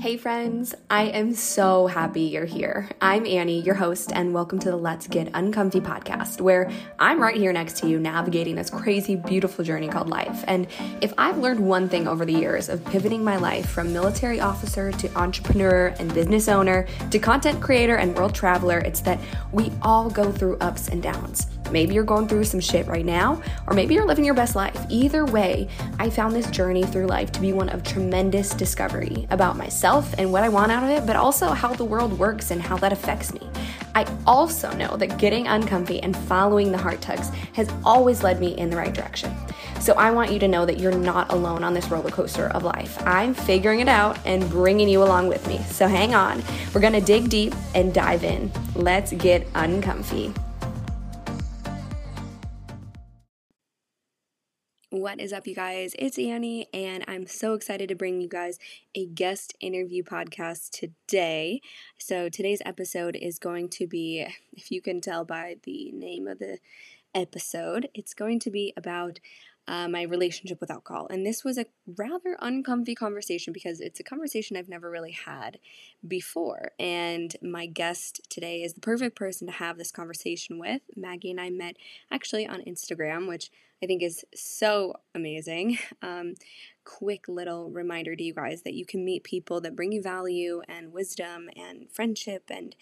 Hey, friends, I am so happy you're here. I'm Annie, your host, and welcome to the Let's Get Uncomfy podcast, where I'm right here next to you navigating this crazy, beautiful journey called life. And if I've learned one thing over the years of pivoting my life from military officer to entrepreneur and business owner to content creator and world traveler, it's that we all go through ups and downs. Maybe you're going through some shit right now, or maybe you're living your best life. Either way, I found this journey through life to be one of tremendous discovery about myself and what I want out of it, but also how the world works and how that affects me. I also know that getting uncomfy and following the heart tugs has always led me in the right direction. So I want you to know that you're not alone on this roller coaster of life. I'm figuring it out and bringing you along with me. So hang on. We're going to dig deep and dive in. Let's get uncomfy. What is up, you guys? It's Annie, and I'm so excited to bring you guys a guest interview podcast today. So, today's episode is going to be, if you can tell by the name of the episode, it's going to be about uh, my relationship with alcohol. And this was a rather uncomfy conversation because it's a conversation I've never really had before. And my guest today is the perfect person to have this conversation with. Maggie and I met actually on Instagram, which I think is so amazing. Um, quick little reminder to you guys that you can meet people that bring you value and wisdom and friendship and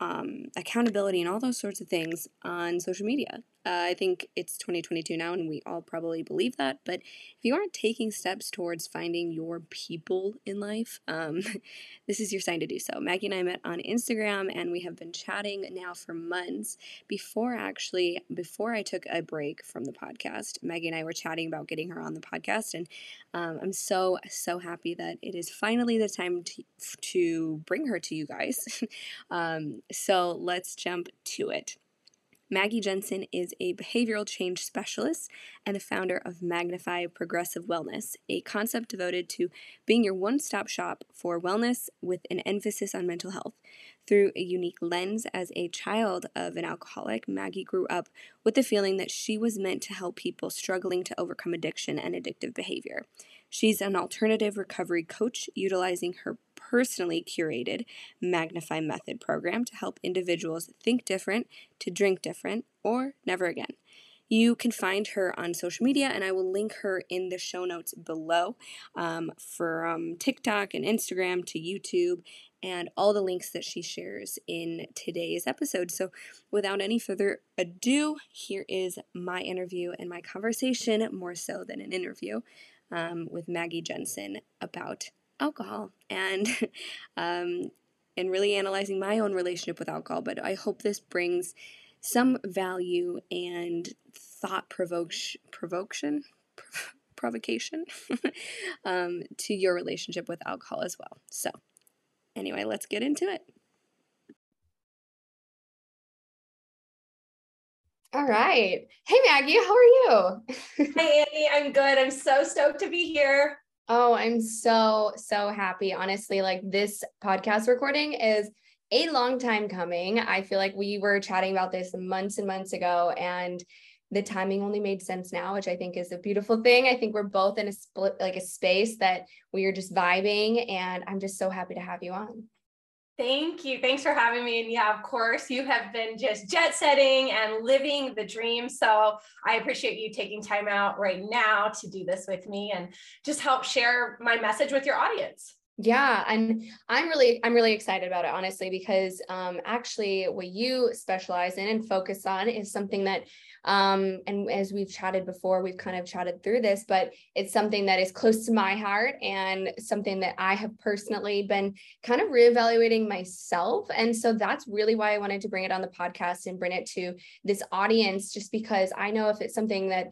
um, accountability and all those sorts of things on social media. Uh, I think it's 2022 now, and we all probably believe that. But if you aren't taking steps towards finding your people in life, um, this is your sign to do so. Maggie and I met on Instagram, and we have been chatting now for months. Before actually, before I took a break from the podcast, Maggie and I were chatting about getting her on the podcast, and um, I'm so so happy that it is finally the time to to bring her to you guys. um, so let's jump to it. Maggie Jensen is a behavioral change specialist and the founder of Magnify Progressive Wellness, a concept devoted to being your one stop shop for wellness with an emphasis on mental health. Through a unique lens as a child of an alcoholic, Maggie grew up with the feeling that she was meant to help people struggling to overcome addiction and addictive behavior. She's an alternative recovery coach utilizing her personally curated Magnify Method program to help individuals think different, to drink different, or never again. You can find her on social media, and I will link her in the show notes below um, from TikTok and Instagram to YouTube and all the links that she shares in today's episode. So, without any further ado, here is my interview and my conversation, more so than an interview, um, with Maggie Jensen about alcohol and um, and really analyzing my own relationship with alcohol. But I hope this brings some value and thought provocation provocation provocation um, to your relationship with alcohol as well. So anyway, let's get into it. All right. Hey Maggie, how are you? Hi Annie, I'm good. I'm so stoked to be here. Oh, I'm so, so happy. Honestly, like this podcast recording is a long time coming. I feel like we were chatting about this months and months ago, and the timing only made sense now, which I think is a beautiful thing. I think we're both in a split, like a space that we are just vibing, and I'm just so happy to have you on. Thank you. Thanks for having me. And yeah, of course, you have been just jet setting and living the dream. So I appreciate you taking time out right now to do this with me and just help share my message with your audience. Yeah, and I'm really I'm really excited about it honestly because um actually what you specialize in and focus on is something that um and as we've chatted before we've kind of chatted through this but it's something that is close to my heart and something that I have personally been kind of reevaluating myself and so that's really why I wanted to bring it on the podcast and bring it to this audience just because I know if it's something that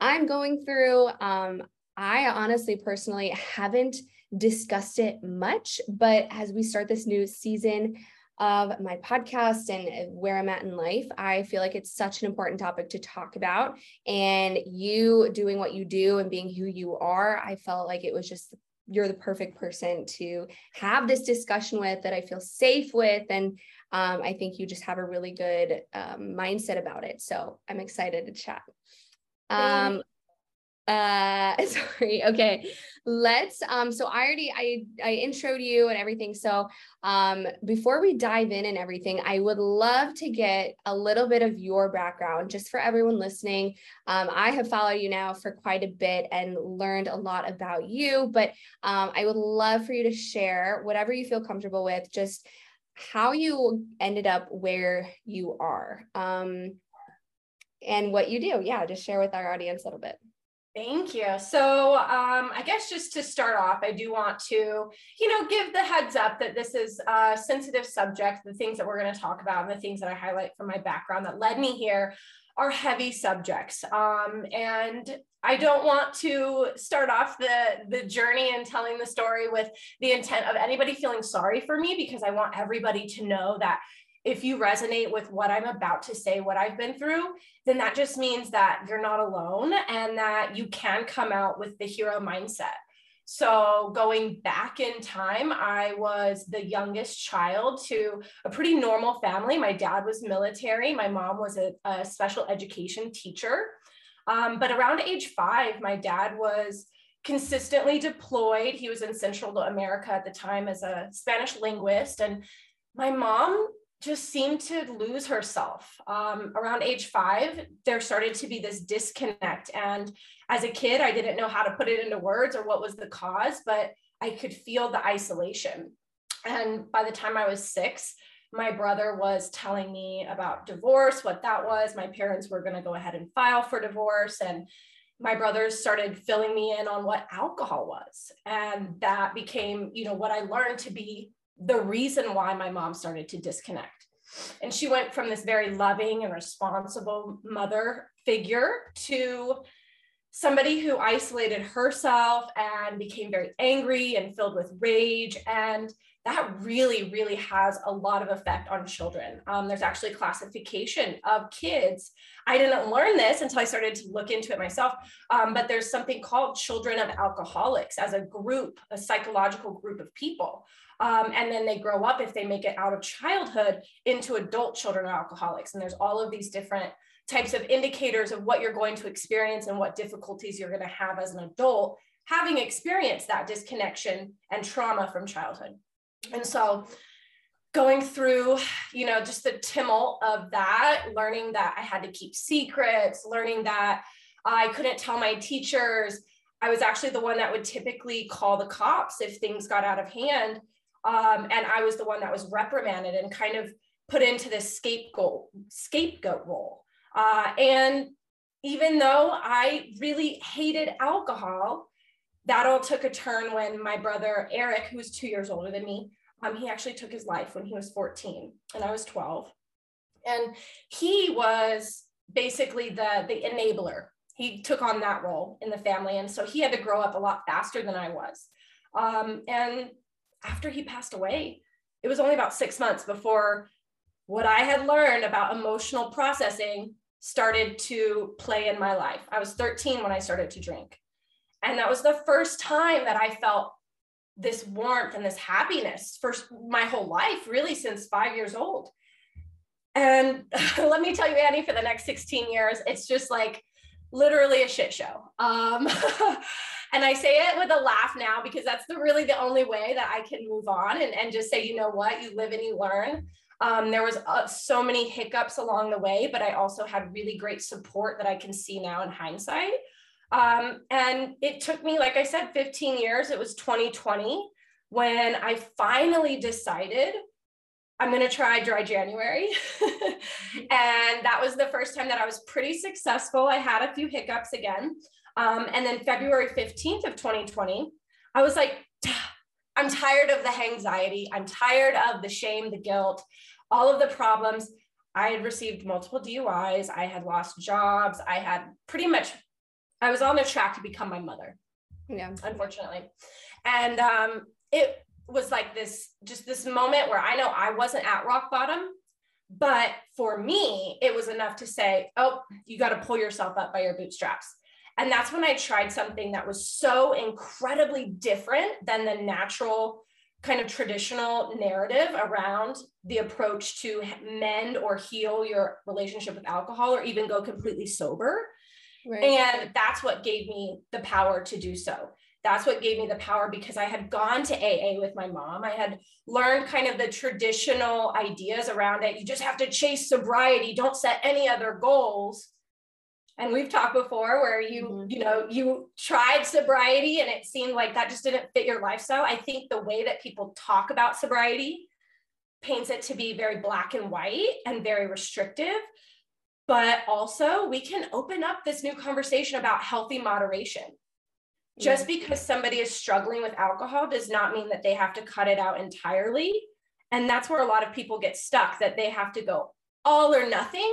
I'm going through um I honestly personally haven't discussed it much, but as we start this new season of my podcast and where I'm at in life, I feel like it's such an important topic to talk about. And you doing what you do and being who you are, I felt like it was just you're the perfect person to have this discussion with that I feel safe with. And um, I think you just have a really good um, mindset about it. So I'm excited to chat. Um, Uh, sorry. Okay. Let's, um, so I already, I, I introed you and everything. So, um, before we dive in and everything, I would love to get a little bit of your background just for everyone listening. Um, I have followed you now for quite a bit and learned a lot about you, but, um, I would love for you to share whatever you feel comfortable with, just how you ended up where you are. Um, and what you do. Yeah, just share with our audience a little bit. Thank you. So, um, I guess just to start off, I do want to, you know, give the heads up that this is a sensitive subject. The things that we're going to talk about and the things that I highlight from my background that led me here are heavy subjects. Um, and I don't want to start off the, the journey and telling the story with the intent of anybody feeling sorry for me, because I want everybody to know that if you resonate with what I'm about to say, what I've been through, then that just means that you're not alone and that you can come out with the hero mindset. So, going back in time, I was the youngest child to a pretty normal family. My dad was military, my mom was a, a special education teacher. Um, but around age five, my dad was consistently deployed. He was in Central America at the time as a Spanish linguist. And my mom just seemed to lose herself. Um, around age five, there started to be this disconnect. And as a kid, I didn't know how to put it into words or what was the cause, but I could feel the isolation. And by the time I was six, my brother was telling me about divorce, what that was. My parents were going to go ahead and file for divorce. And my brothers started filling me in on what alcohol was. And that became, you know, what I learned to be the reason why my mom started to disconnect. And she went from this very loving and responsible mother figure to somebody who isolated herself and became very angry and filled with rage. And that really, really has a lot of effect on children. Um, there's actually classification of kids. I didn't learn this until I started to look into it myself, um, but there's something called children of alcoholics as a group, a psychological group of people. Um, and then they grow up, if they make it out of childhood, into adult children of alcoholics. And there's all of these different types of indicators of what you're going to experience and what difficulties you're going to have as an adult, having experienced that disconnection and trauma from childhood. And so, going through, you know, just the tumult of that, learning that I had to keep secrets, learning that I couldn't tell my teachers. I was actually the one that would typically call the cops if things got out of hand. Um, and I was the one that was reprimanded and kind of put into this scapegoat scapegoat role. Uh, and even though I really hated alcohol, that all took a turn when my brother Eric, who was two years older than me, um, he actually took his life when he was 14 and I was 12. And he was basically the, the enabler. He took on that role in the family. And so he had to grow up a lot faster than I was. Um, and after he passed away, it was only about six months before what I had learned about emotional processing started to play in my life. I was 13 when I started to drink. And that was the first time that I felt this warmth and this happiness for my whole life, really since five years old. And let me tell you, Annie, for the next 16 years, it's just like literally a shit show. Um, and I say it with a laugh now because that's the really the only way that I can move on and, and just say, you know what, you live and you learn. Um, there was uh, so many hiccups along the way, but I also had really great support that I can see now in hindsight. Um, and it took me, like I said, 15 years. It was 2020 when I finally decided I'm going to try dry January. and that was the first time that I was pretty successful. I had a few hiccups again. Um, and then February 15th of 2020, I was like, I'm tired of the anxiety. I'm tired of the shame, the guilt, all of the problems. I had received multiple DUIs. I had lost jobs. I had pretty much I was on the track to become my mother. Yeah. Unfortunately. And um, it was like this, just this moment where I know I wasn't at rock bottom, but for me, it was enough to say, oh, you got to pull yourself up by your bootstraps. And that's when I tried something that was so incredibly different than the natural kind of traditional narrative around the approach to mend or heal your relationship with alcohol or even go completely sober Right. And that's what gave me the power to do so. That's what gave me the power because I had gone to AA with my mom. I had learned kind of the traditional ideas around it. You just have to chase sobriety, don't set any other goals. And we've talked before where you, mm-hmm. you know, you tried sobriety and it seemed like that just didn't fit your lifestyle. I think the way that people talk about sobriety paints it to be very black and white and very restrictive but also we can open up this new conversation about healthy moderation. Just because somebody is struggling with alcohol does not mean that they have to cut it out entirely. And that's where a lot of people get stuck that they have to go all or nothing.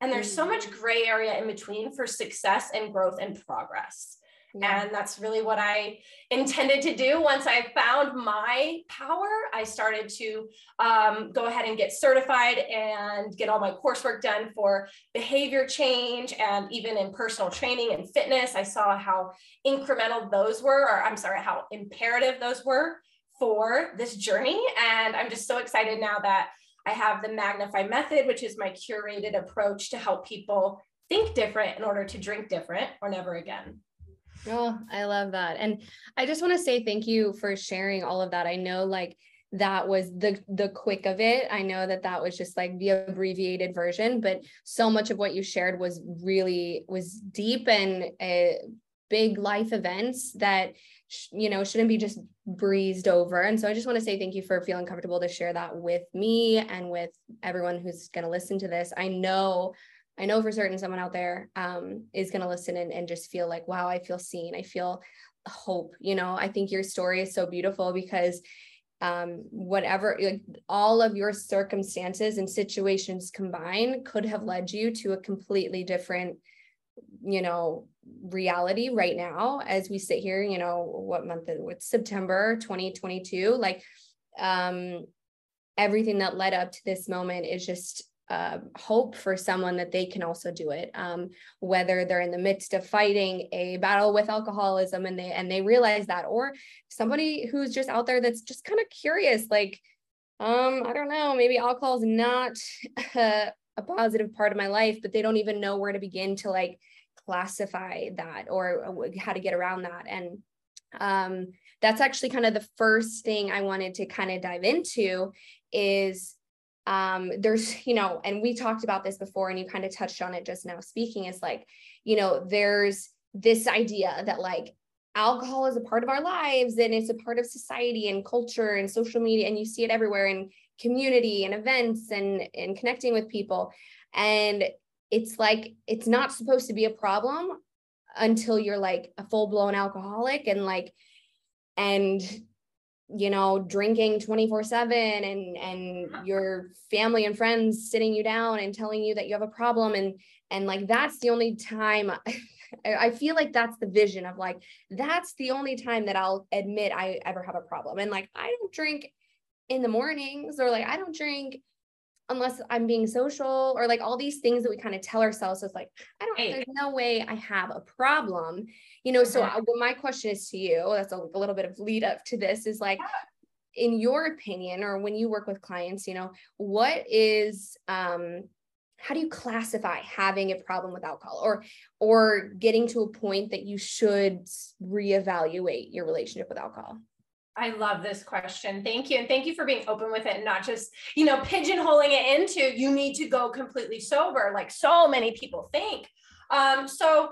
And there's so much mm-hmm. gray area in between for success and growth and progress. Yeah. And that's really what I intended to do. Once I found my power, I started to um, go ahead and get certified and get all my coursework done for behavior change and even in personal training and fitness. I saw how incremental those were, or I'm sorry, how imperative those were for this journey. And I'm just so excited now that I have the Magnify method, which is my curated approach to help people think different in order to drink different or never again. Oh, I love that. And I just want to say thank you for sharing all of that. I know like that was the the quick of it. I know that that was just like the abbreviated version, but so much of what you shared was really was deep and uh, big life events that you know shouldn't be just breezed over and so i just want to say thank you for feeling comfortable to share that with me and with everyone who's going to listen to this i know I know for certain someone out there um, is going to listen and, and just feel like, wow, I feel seen. I feel hope. You know, I think your story is so beautiful because um, whatever, like, all of your circumstances and situations combined could have led you to a completely different, you know, reality right now as we sit here, you know, what month is it? September 2022. Like, um, everything that led up to this moment is just uh, hope for someone that they can also do it um, whether they're in the midst of fighting a battle with alcoholism and they and they realize that or somebody who's just out there that's just kind of curious like um i don't know maybe alcohol is not a positive part of my life but they don't even know where to begin to like classify that or how to get around that. And um that's actually kind of the first thing i wanted to kind of dive into is um, there's, you know, and we talked about this before and you kind of touched on it just now speaking is like, you know, there's this idea that like alcohol is a part of our lives and it's a part of society and culture and social media and you see it everywhere in community and events and and connecting with people. And it's like it's not supposed to be a problem until you're like a full blown alcoholic and like and you know drinking 24 7 and and uh-huh. your family and friends sitting you down and telling you that you have a problem. And and like that's the only time I feel like that's the vision of like that's the only time that I'll admit I ever have a problem. And like I don't drink in the mornings or like I don't drink unless I'm being social or like all these things that we kind of tell ourselves is like, I don't, there's no way I have a problem, you know? So uh, my question is to you, that's a, a, little bit of lead up to this is like, in your opinion, or when you work with clients, you know, what is, um, how do you classify having a problem with alcohol or or getting to a point that you should reevaluate your relationship with alcohol I love this question. Thank you. And thank you for being open with it and not just, you know, pigeonholing it into you need to go completely sober, like so many people think. Um, so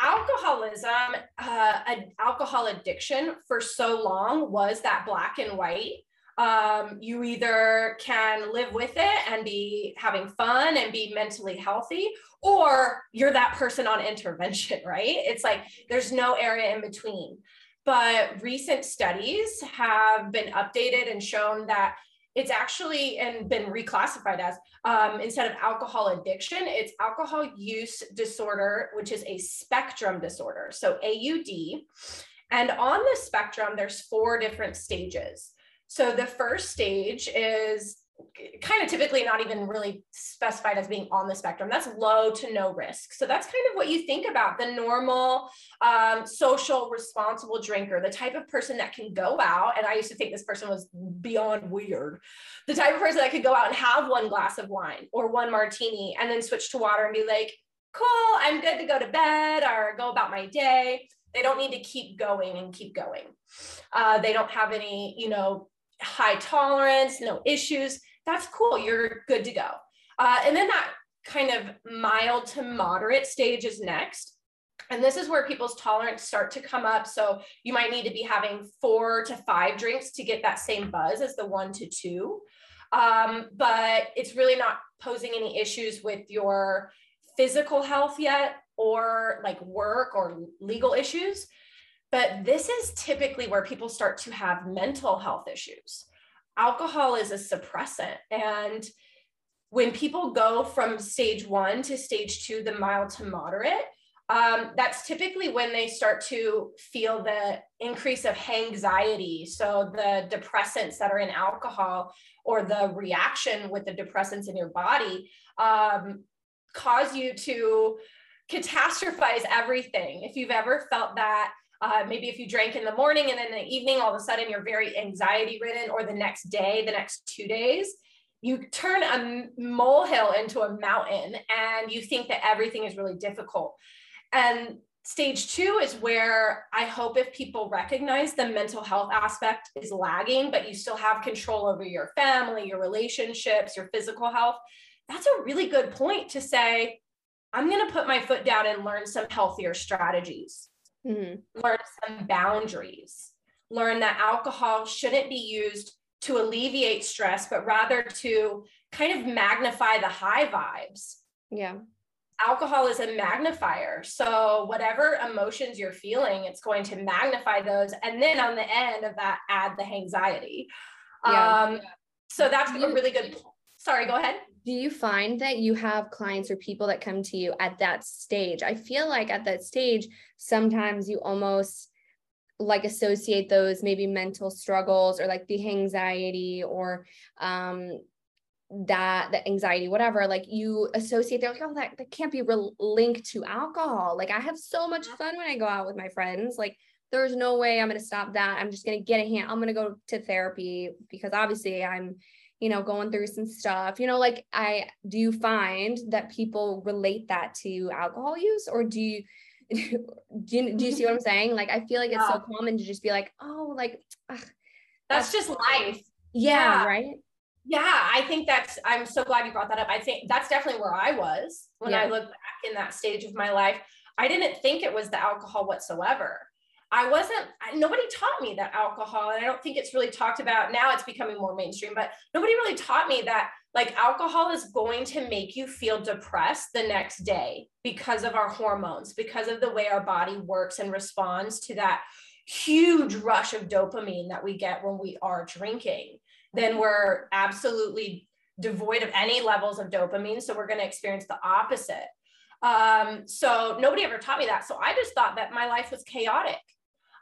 alcoholism, uh, alcohol addiction for so long was that black and white. Um, you either can live with it and be having fun and be mentally healthy, or you're that person on intervention, right? It's like there's no area in between. But recent studies have been updated and shown that it's actually and been reclassified as um, instead of alcohol addiction, it's alcohol use disorder, which is a spectrum disorder. So AUD. And on the spectrum, there's four different stages. So the first stage is kind of typically not even really specified as being on the spectrum. That's low to no risk. So that's kind of what you think about the normal, um, social, responsible drinker, the type of person that can go out. And I used to think this person was beyond weird. The type of person that could go out and have one glass of wine or one martini and then switch to water and be like, cool, I'm good to go to bed or go about my day. They don't need to keep going and keep going. Uh, they don't have any, you know, high tolerance, no issues. That's cool. You're good to go. Uh, and then that kind of mild to moderate stage is next. And this is where people's tolerance start to come up. So you might need to be having four to five drinks to get that same buzz as the one to two. Um, but it's really not posing any issues with your physical health yet or like work or legal issues. But this is typically where people start to have mental health issues. Alcohol is a suppressant. And when people go from stage one to stage two, the mild to moderate, um, that's typically when they start to feel the increase of anxiety. So the depressants that are in alcohol or the reaction with the depressants in your body um, cause you to catastrophize everything. If you've ever felt that, uh, maybe if you drank in the morning and then in the evening, all of a sudden you're very anxiety ridden, or the next day, the next two days, you turn a molehill into a mountain and you think that everything is really difficult. And stage two is where I hope if people recognize the mental health aspect is lagging, but you still have control over your family, your relationships, your physical health, that's a really good point to say, I'm going to put my foot down and learn some healthier strategies, mm-hmm. learn some boundaries, learn that alcohol shouldn't be used to alleviate stress, but rather to kind of magnify the high vibes. Yeah. Alcohol is a magnifier. So, whatever emotions you're feeling, it's going to magnify those. And then on the end of that, add the anxiety. Yeah. Um, so, that's a really good. Sorry, go ahead do you find that you have clients or people that come to you at that stage? I feel like at that stage, sometimes you almost like associate those maybe mental struggles or like the anxiety or um that the anxiety whatever like you associate they're like oh that, that can't be re- linked to alcohol. Like i have so much fun when i go out with my friends. Like there's no way i'm going to stop that. I'm just going to get a hand i'm going to go to therapy because obviously i'm you know, going through some stuff, you know, like I do you find that people relate that to alcohol use or do you do you, do you see what I'm saying? Like, I feel like it's yeah. so common to just be like, oh, like, ugh, that's, that's, just life. Yeah, yeah, right. Yeah, I think that's, I'm so glad you brought that up. I think that's definitely where I was when yeah. I look back in that stage of my life. I didn't think it was the alcohol whatsoever. I wasn't, nobody taught me that alcohol, and I don't think it's really talked about now, it's becoming more mainstream, but nobody really taught me that like alcohol is going to make you feel depressed the next day because of our hormones, because of the way our body works and responds to that huge rush of dopamine that we get when we are drinking. Then we're absolutely devoid of any levels of dopamine. So we're going to experience the opposite. Um, so nobody ever taught me that. So I just thought that my life was chaotic.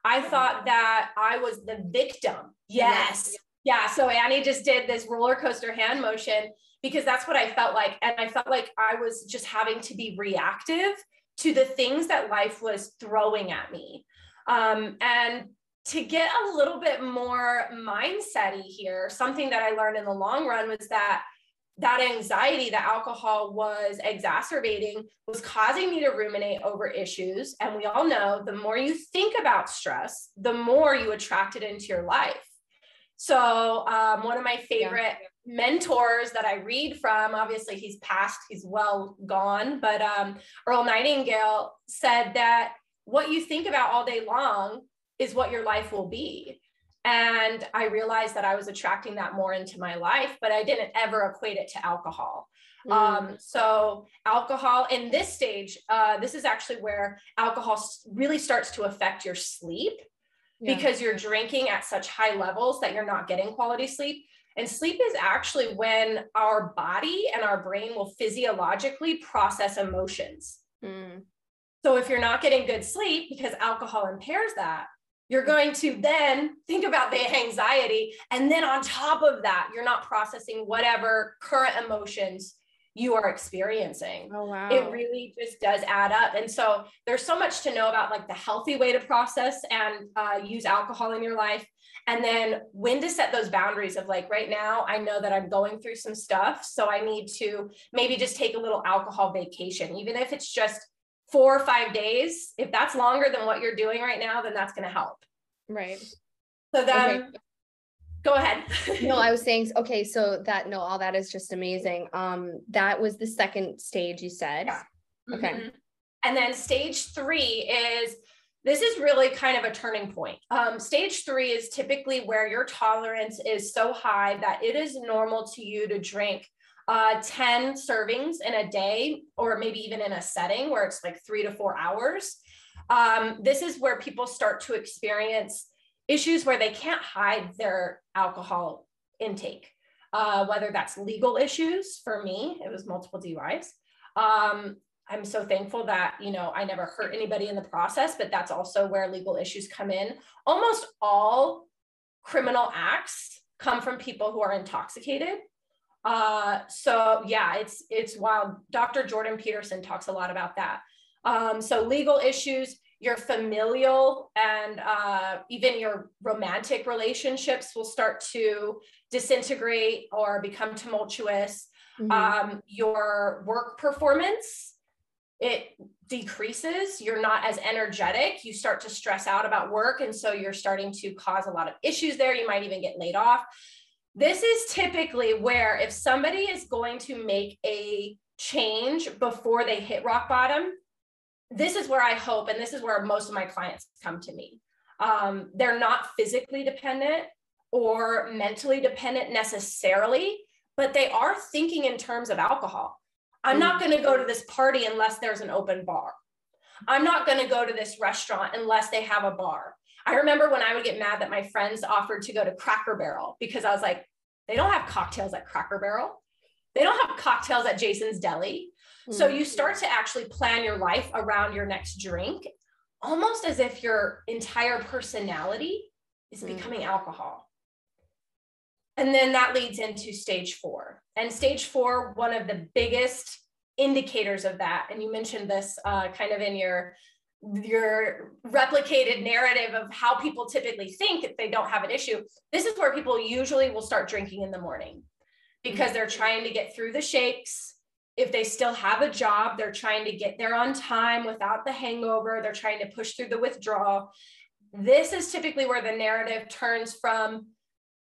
I thought that I was the victim. Yes. Yeah. So Annie just did this roller coaster hand motion because that's what I felt like. And I felt like I was just having to be reactive to the things that life was throwing at me. Um, and to get a little bit more mindsetty here, something that I learned in the long run was that that anxiety that alcohol was exacerbating was causing me to ruminate over issues. And we all know the more you think about stress, the more you attract it into your life. So, um, one of my favorite yeah. mentors that I read from, obviously, he's passed, he's well gone, but um, Earl Nightingale said that what you think about all day long is what your life will be. And I realized that I was attracting that more into my life, but I didn't ever equate it to alcohol. Mm. Um, so, alcohol in this stage, uh, this is actually where alcohol really starts to affect your sleep yeah. because you're drinking at such high levels that you're not getting quality sleep. And sleep is actually when our body and our brain will physiologically process emotions. Mm. So, if you're not getting good sleep because alcohol impairs that, you're going to then think about the anxiety. And then on top of that, you're not processing whatever current emotions you are experiencing. Oh, wow. It really just does add up. And so there's so much to know about like the healthy way to process and uh, use alcohol in your life. And then when to set those boundaries of like, right now, I know that I'm going through some stuff. So I need to maybe just take a little alcohol vacation, even if it's just four or five days. If that's longer than what you're doing right now, then that's going to help. Right. So then, okay go ahead no i was saying okay so that no all that is just amazing um that was the second stage you said yeah. okay mm-hmm. and then stage three is this is really kind of a turning point um, stage three is typically where your tolerance is so high that it is normal to you to drink uh, 10 servings in a day or maybe even in a setting where it's like three to four hours um, this is where people start to experience issues where they can't hide their alcohol intake, uh, whether that's legal issues. For me, it was multiple DUIs. Um, I'm so thankful that, you know, I never hurt anybody in the process, but that's also where legal issues come in. Almost all criminal acts come from people who are intoxicated. Uh, so yeah, it's it's wild. Dr. Jordan Peterson talks a lot about that. Um, so legal issues, your familial and uh, even your romantic relationships will start to disintegrate or become tumultuous. Mm-hmm. Um, your work performance it decreases. You're not as energetic. You start to stress out about work, and so you're starting to cause a lot of issues there. You might even get laid off. This is typically where if somebody is going to make a change before they hit rock bottom, this is where I hope, and this is where most of my clients come to me. Um, they're not physically dependent or mentally dependent necessarily, but they are thinking in terms of alcohol. I'm not going to go to this party unless there's an open bar. I'm not going to go to this restaurant unless they have a bar. I remember when I would get mad that my friends offered to go to Cracker Barrel because I was like, they don't have cocktails at Cracker Barrel. They don't have cocktails at Jason's Deli. So you start to actually plan your life around your next drink, almost as if your entire personality is mm. becoming alcohol. And then that leads into stage four. And stage four, one of the biggest indicators of that, and you mentioned this uh, kind of in your your replicated narrative of how people typically think if they don't have an issue. This is where people usually will start drinking in the morning because they're trying to get through the shakes if they still have a job, they're trying to get there on time without the hangover, they're trying to push through the withdrawal. This is typically where the narrative turns from,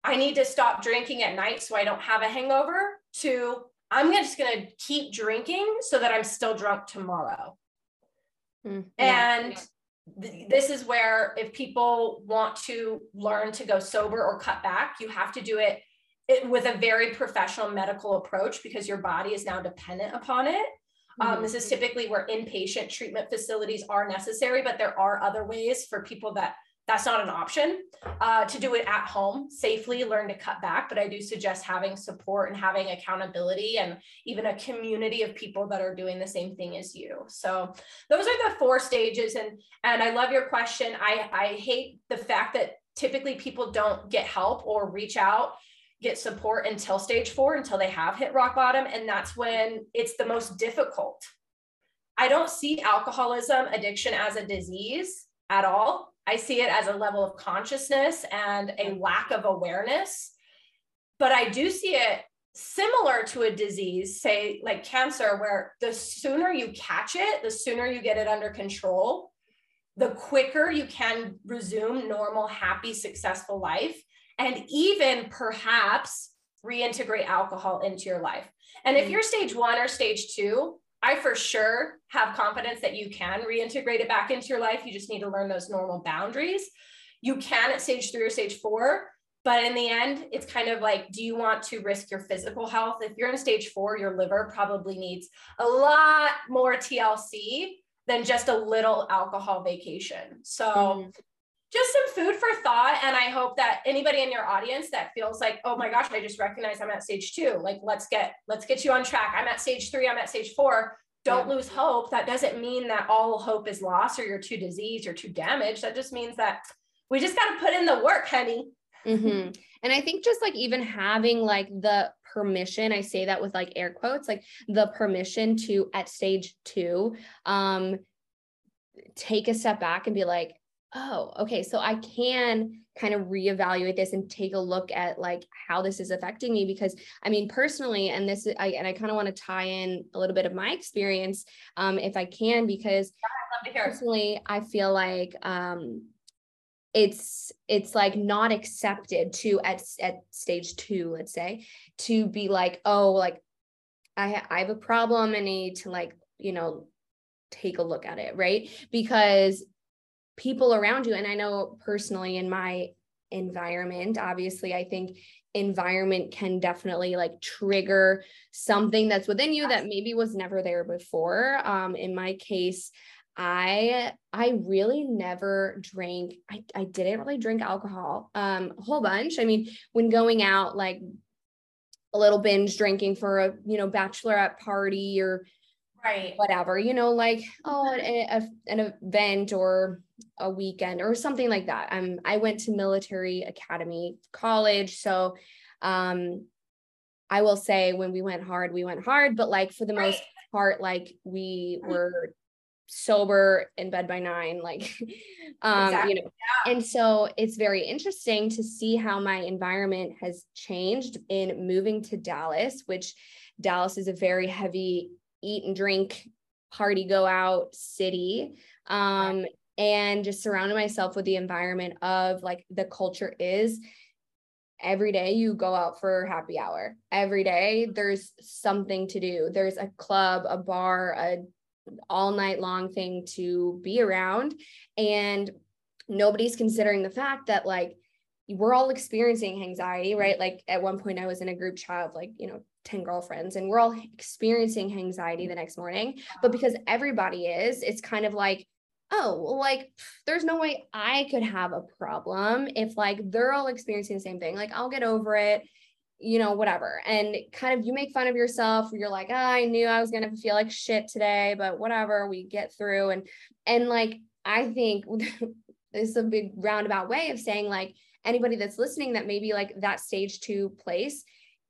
I need to stop drinking at night so I don't have a hangover, to I'm just going to keep drinking so that I'm still drunk tomorrow. Mm, yeah, and. Th- this is where, if people want to learn to go sober or cut back, you have to do it it, with a very professional medical approach because your body is now dependent upon it. Um, mm-hmm. this is typically where inpatient treatment facilities are necessary, but there are other ways for people that that's not an option uh, to do it at home safely, learn to cut back. But I do suggest having support and having accountability and even a community of people that are doing the same thing as you. So those are the four stages. And, and I love your question. I, I hate the fact that typically people don't get help or reach out get support until stage four, until they have hit rock bottom. And that's when it's the most difficult. I don't see alcoholism addiction as a disease at all. I see it as a level of consciousness and a lack of awareness. But I do see it similar to a disease, say like cancer, where the sooner you catch it, the sooner you get it under control, the quicker you can resume normal, happy, successful life and even perhaps reintegrate alcohol into your life. And if mm. you're stage one or stage two, I for sure have confidence that you can reintegrate it back into your life. You just need to learn those normal boundaries. You can at stage three or stage four, but in the end, it's kind of like, do you want to risk your physical health? If you're in stage four, your liver probably needs a lot more TLC than just a little alcohol vacation. So mm just some food for thought. And I hope that anybody in your audience that feels like, oh my gosh, I just recognize I'm at stage two. Like, let's get, let's get you on track. I'm at stage three, I'm at stage four. Don't yeah. lose hope. That doesn't mean that all hope is lost or you're too diseased or too damaged. That just means that we just got to put in the work, honey. Mm-hmm. And I think just like even having like the permission i say that with like air quotes like the permission to at stage two um take a step back and be like oh okay so i can kind of reevaluate this and take a look at like how this is affecting me because i mean personally and this I, and i kind of want to tie in a little bit of my experience um if i can because yeah, personally i feel like um it's it's like not accepted to at at stage 2 let's say to be like oh like i i have a problem and need to like you know take a look at it right? Because people around you. And i know personally in my environment obviously i think environment can definitely like trigger something that's within you that maybe was never there before. Um in my case i i really never drank i, I didn't really drink alcohol um a whole bunch. I mean when going out like a little binge drinking for a you know bachelorette party or right. whatever you know like oh a, an event or a weekend or something like that um i went to military academy college so um i will say when we went hard we went hard but like for the most part like we were sober in bed by nine like um exactly. you know yeah. and so it's very interesting to see how my environment has changed in moving to dallas which dallas is a very heavy eat and drink, party, go out city. Um. And just surrounding myself with the environment of like the culture is every day you go out for happy hour. Every day there's something to do. There's a club, a bar, a all night long thing to be around. And nobody's considering the fact that like we're all experiencing anxiety, right? Like at one point I was in a group chat of like, you know, 10 girlfriends and we're all experiencing anxiety the next morning. But because everybody is, it's kind of like, oh, well, like there's no way I could have a problem if like they're all experiencing the same thing. Like I'll get over it, you know, whatever. And kind of you make fun of yourself. You're like, oh, I knew I was gonna feel like shit today, but whatever, we get through. And and like I think this is a big roundabout way of saying like anybody that's listening that maybe like that stage two place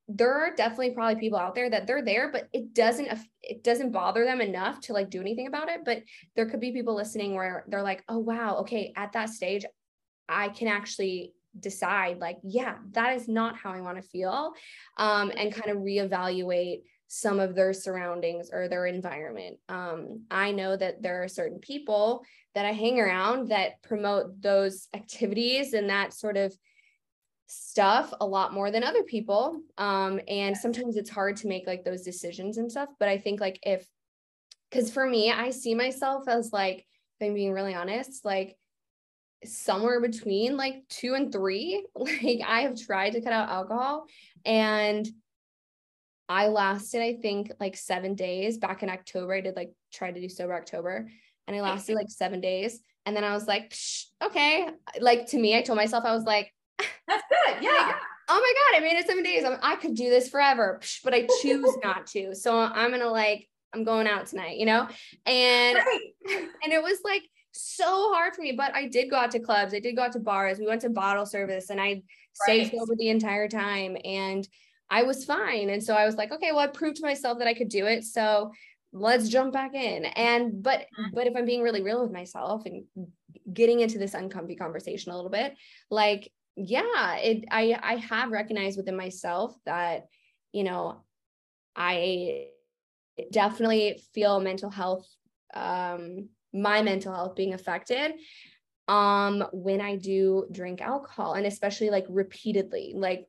there are definitely probably people out there that they're there but it doesn't it doesn't bother them enough to like do anything about it. But there could be people listening where they're like oh wow okay at that stage i can actually decide like yeah that is not how i want to feel um, and kind of reevaluate some of their surroundings or their environment. Um, i know that there are certain people that i hang around that promote those activities and that sort of stuff a lot more than other people um and sometimes it's hard to make like those decisions and stuff but i think like if because for me i see myself as like if i'm being really honest like somewhere between like two and three like i have tried to cut out alcohol and i lasted i think like seven days. Back in october i did like try to do sober october and i lasted like seven days and then i was like okay. Like to me i told myself i was like Yeah. oh my God, I made it seven days. I'm, I could do this forever, but I choose not to. So I'm going to like, I'm going out tonight, you know? And, right. and it was like so hard for me, but I did go out to clubs. I did go out to bars. We went to bottle service and I stayed right. sober the entire time and I was fine. And so I was like, okay, well, I proved to myself that I could do it. So let's jump back in. And, but, mm. but if I'm being really real with myself and getting into this uncomfy conversation a little bit, like yeah it i i have recognized within myself that you know i definitely feel mental health um my mental health being affected um when i do drink alcohol and especially like repeatedly like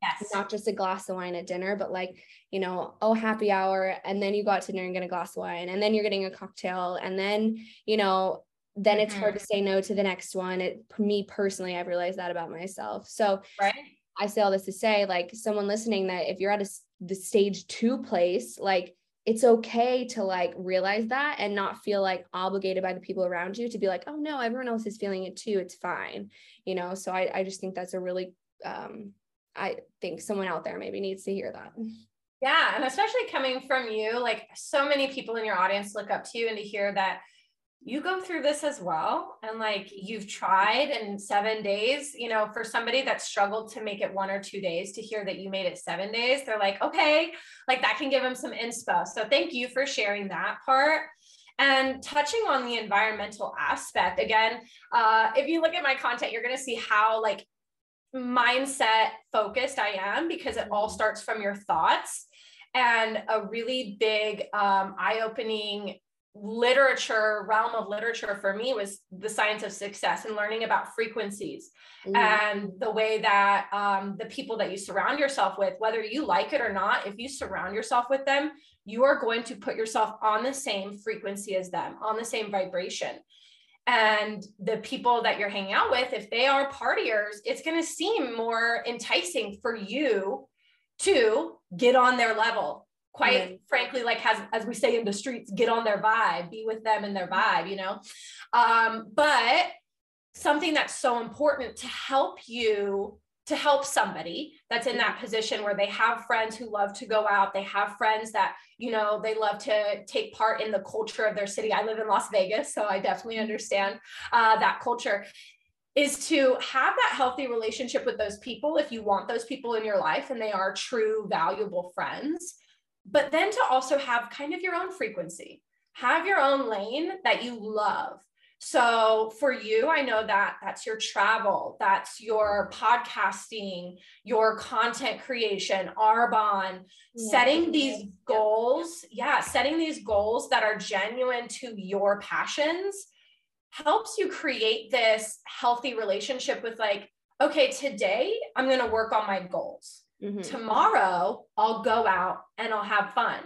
yes. not just a glass of wine at dinner but like you know oh happy hour and then you go out to dinner and get a glass of wine and then you're getting a cocktail and then you know then it's mm-hmm. hard to say no to the next one. It me personally, I've realized that about myself. So right. I say all this to say, like someone listening, that if you're at a, the stage two place, like it's okay to like realize that and not feel like obligated by the people around you to be like, oh no, everyone else is feeling it too. It's fine, you know. So I I just think that's a really um I think someone out there maybe needs to hear that. Yeah, and especially coming from you, like so many people in your audience look up to you and to hear that you go through this as well and like you've tried in seven days you know for somebody that struggled to make it one or two days to hear that you made it seven days they're like okay like that can give them some inspo. So thank you for sharing that part. And touching on the environmental aspect again uh, if you look at my content you're going to see how like mindset focused i am because it all starts from your thoughts and a really big um, eye-opening literature realm of literature for me was the science of success and learning about frequencies mm. and the way that um, the people that you surround yourself with whether you like it or not if you surround yourself with them you are going to put yourself on the same frequency as them on the same vibration and the people that you're hanging out with if they are partiers it's going to seem more enticing for you to get on their level quite yeah. frankly like has as we say in the streets get on their vibe be with them in their vibe you know? Um, but something that's so important to help you to help somebody that's in that position where they have friends who love to go out they have friends that you know they love to take part in the culture of their city. I live in las vegas so i definitely understand uh, that culture. Is to have that healthy relationship with those people if you want those people in your life and they are true valuable friends but then to also have kind of your own frequency, have your own lane that you love. So for you, I know that that's your travel, that's your podcasting, your content creation, Arbonne, yeah. setting these goals. Yeah, setting these goals that are genuine to your passions helps you create this healthy relationship with like, okay, today I'm going to work on my goals Mm-hmm. Tomorrow, I'll go out and I'll have fun.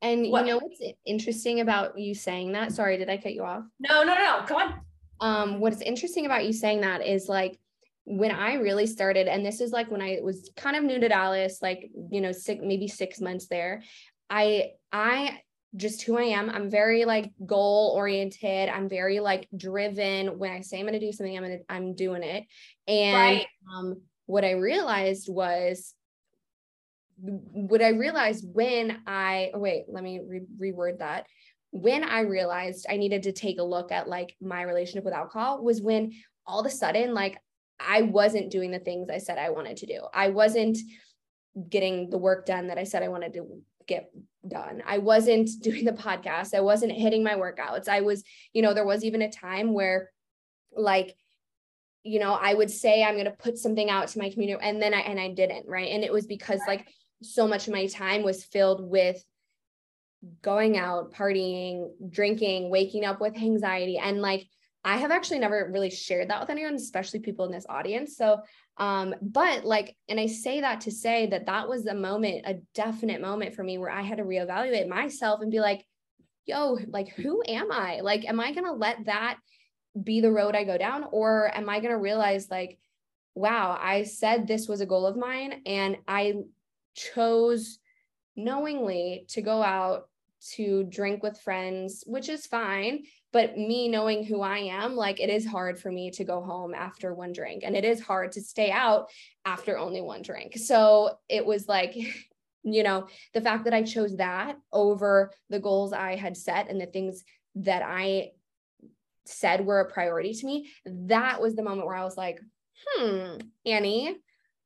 And what? you know what's interesting about you saying that? Sorry, did I cut you off? No, no, no, no. Go on. Um, what's interesting about you saying that is like when I really started, and this is like when I was kind of new to Dallas, like you know, six maybe six months there. I I just who I am. I'm very like goal oriented. I'm very like driven. When I say I'm going to do something, I'm to I'm doing it. And right. um what I realized was what I realized when I oh wait, let me re- reword that. When I realized I needed to take a look at like my relationship with alcohol was when all of a sudden like I wasn't doing the things I said I wanted to do. I wasn't getting the work done that I said I wanted to get done. I wasn't doing the podcast. I wasn't hitting my workouts. I was, you know, there was even a time where like you know, I would say I'm going to put something out to my community and then I and I didn't, right? And it was because like so much of my time was filled with going out, partying, drinking, waking up with anxiety and like I have actually never really shared that with anyone, especially people in this audience. So, um, but like, and I say that to say that that was a moment, a definite moment for me where I had to reevaluate myself and be like, yo, like, who am I? Like, am I going to let that be the road I go down? Or am I going to realize, like, wow, I said this was a goal of mine and I chose knowingly to go out to drink with friends, which is fine. But me knowing who I am, like it is hard for me to go home after one drink and it is hard to stay out after only one drink. So it was like, you know, the fact that I chose that over the goals I had set and the things that I said were a priority to me, that was the moment where I was like, hmm, Annie,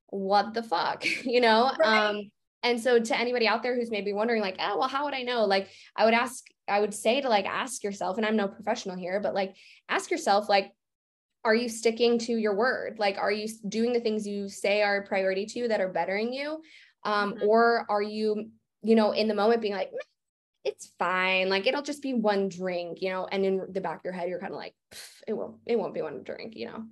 what the fuck? you know? Right. Um, and so to anybody out there who's maybe wondering, like, oh, well, how would I know? Like, I would ask, I would say to like ask yourself, and I'm no professional here, but like ask yourself, like, are you sticking to your word? Like, are you doing the things you say are a priority to you that are bettering you? Um, mm-hmm. or are you, you know, in the moment being like, it's fine. Like it'll just be one drink, you know, and in the back of your head, you're kind of like, it won't, it won't be one drink, you know?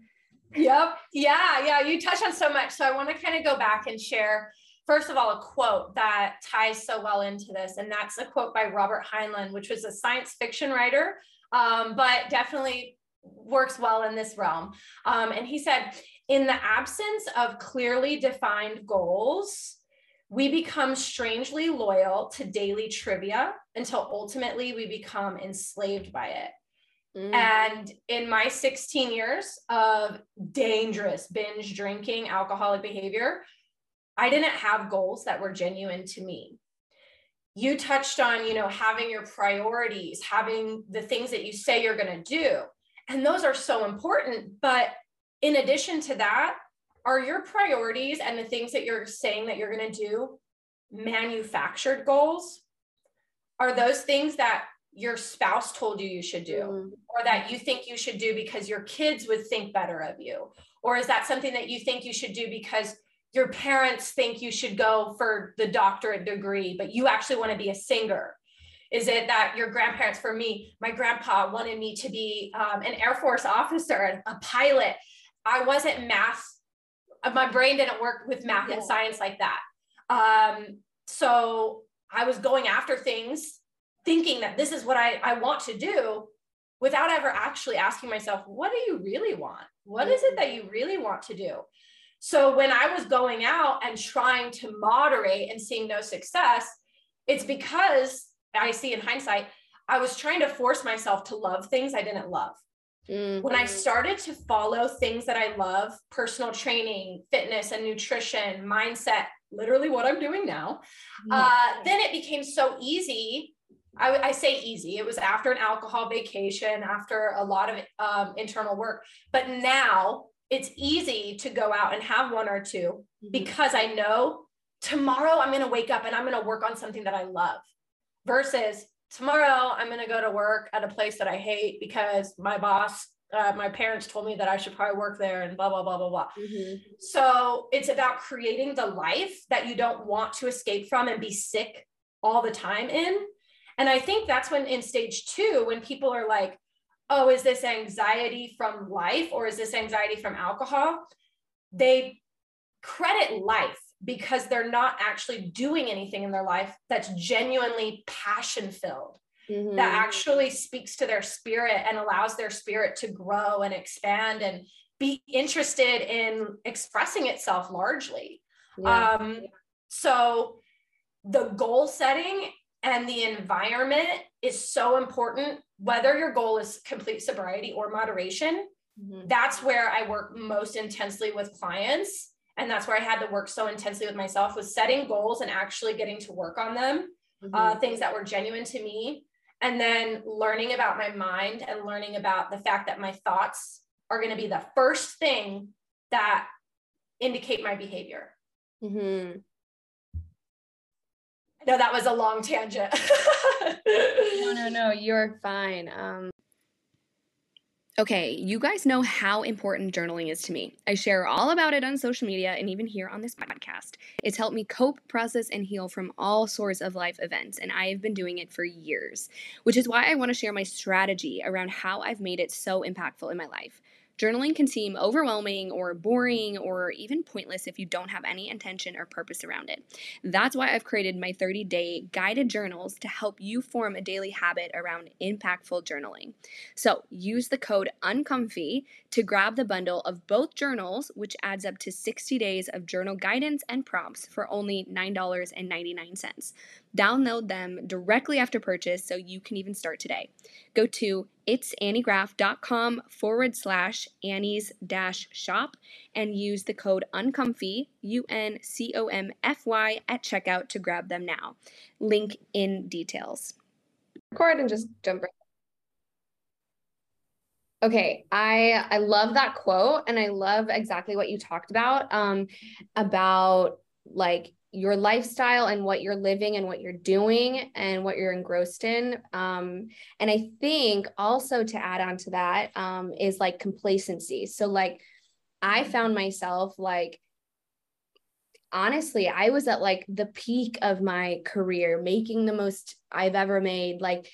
Yep. Yeah. Yeah. You touch on so much. So I want to kind of go back and share, first of all, a quote that ties so well into this. And that's a quote by Robert Heinlein, which was a science fiction writer, um, but definitely works well in this realm. Um, and he said, in the absence of clearly defined goals, we become strangely loyal to daily trivia until ultimately we become enslaved by it. Mm. And in my 16 years of dangerous binge drinking, alcoholic behavior, I didn't have goals that were genuine to me. you touched on, you know, having your priorities, having the things that you say you're going to do. And those are so important. But in addition to that, are your priorities and the things that you're saying that you're going to do manufactured goals? Are those things that your spouse told you you should do mm. or that you think you should do because your kids would think better of you? Or is that something that you think you should do because your parents think you should go for the doctorate degree, but you actually want to be a singer? Is it that your grandparents, for me, my grandpa wanted me to be um, an Air Force officer, a pilot. I wasn't math, my brain didn't work with math yeah. and science like that. Um, so I was going after things thinking that this is what I, I want to do without ever actually asking myself, what do you really want? What is it that you really want to do? So when I was going out and trying to moderate and seeing no success, it's because I see in hindsight, I was trying to force myself to love things I didn't love. Mm-hmm. When I started to follow things that I love, personal training, fitness and nutrition, mindset, literally what I'm doing now, uh, then it became so easy. I, I, say easy. It was after an alcohol vacation, after a lot of um, internal work. But now it's easy to go out and have one or 2 mm-hmm. because I know tomorrow I'm going to wake up and I'm going to work on something that I love versus tomorrow I'm going to go to work at a place that I hate because my boss, uh, my parents told me that I should probably work there and blah, blah, blah, blah, blah. Mm-hmm. So it's about creating the life that you don't want to escape from and be sick all the time in. And I think that's when in stage two, when people are like, oh, is this anxiety from life or is this anxiety from alcohol? They credit life because they're not actually doing anything in their life that's genuinely passion filled. Mm-hmm. That actually speaks to their spirit and allows their spirit to grow and expand and be interested in expressing itself largely. Yeah. Um, so, the goal setting and the environment is so important whether your goal is complete sobriety or moderation mm-hmm. that's where i work most intensely with clients and that's where i had to work so intensely with myself was setting goals and actually getting to work on them mm-hmm. uh, things that were genuine to me and then learning about my mind and learning about the fact that my thoughts are going to be the first thing that indicate my behavior mm-hmm. No, that was a long tangent. no, no, no, you're fine. Um, okay, you guys know how important journaling is to me. I share all about it on social media and even here on this podcast. It's helped me cope, process, and heal from all sorts of life events, and I have been doing it for years, which is why I want to share my strategy around how I've made it so impactful in my life. Journaling can seem overwhelming or boring or even pointless if you don't have any intention or purpose around it. That's why I've created my 30 day guided journals to help you form a daily habit around impactful journaling. So use the code UNCOMFY to grab the bundle of both journals, which adds up to 60 days of journal guidance and prompts for only $9.99. Download them directly after purchase so you can even start today. Go to itsanniegraf.com forward slash Annie's dash shop and use the code uncomfy, U N C O M F Y, at checkout to grab them now. Link in details. Record and just jump right. Okay, I I love that quote and I love exactly what you talked about um about like your lifestyle and what you're living and what you're doing and what you're engrossed in. Um, and I think also to add on to that um, is like complacency. So, like, I found myself like, honestly, I was at like the peak of my career, making the most I've ever made, like,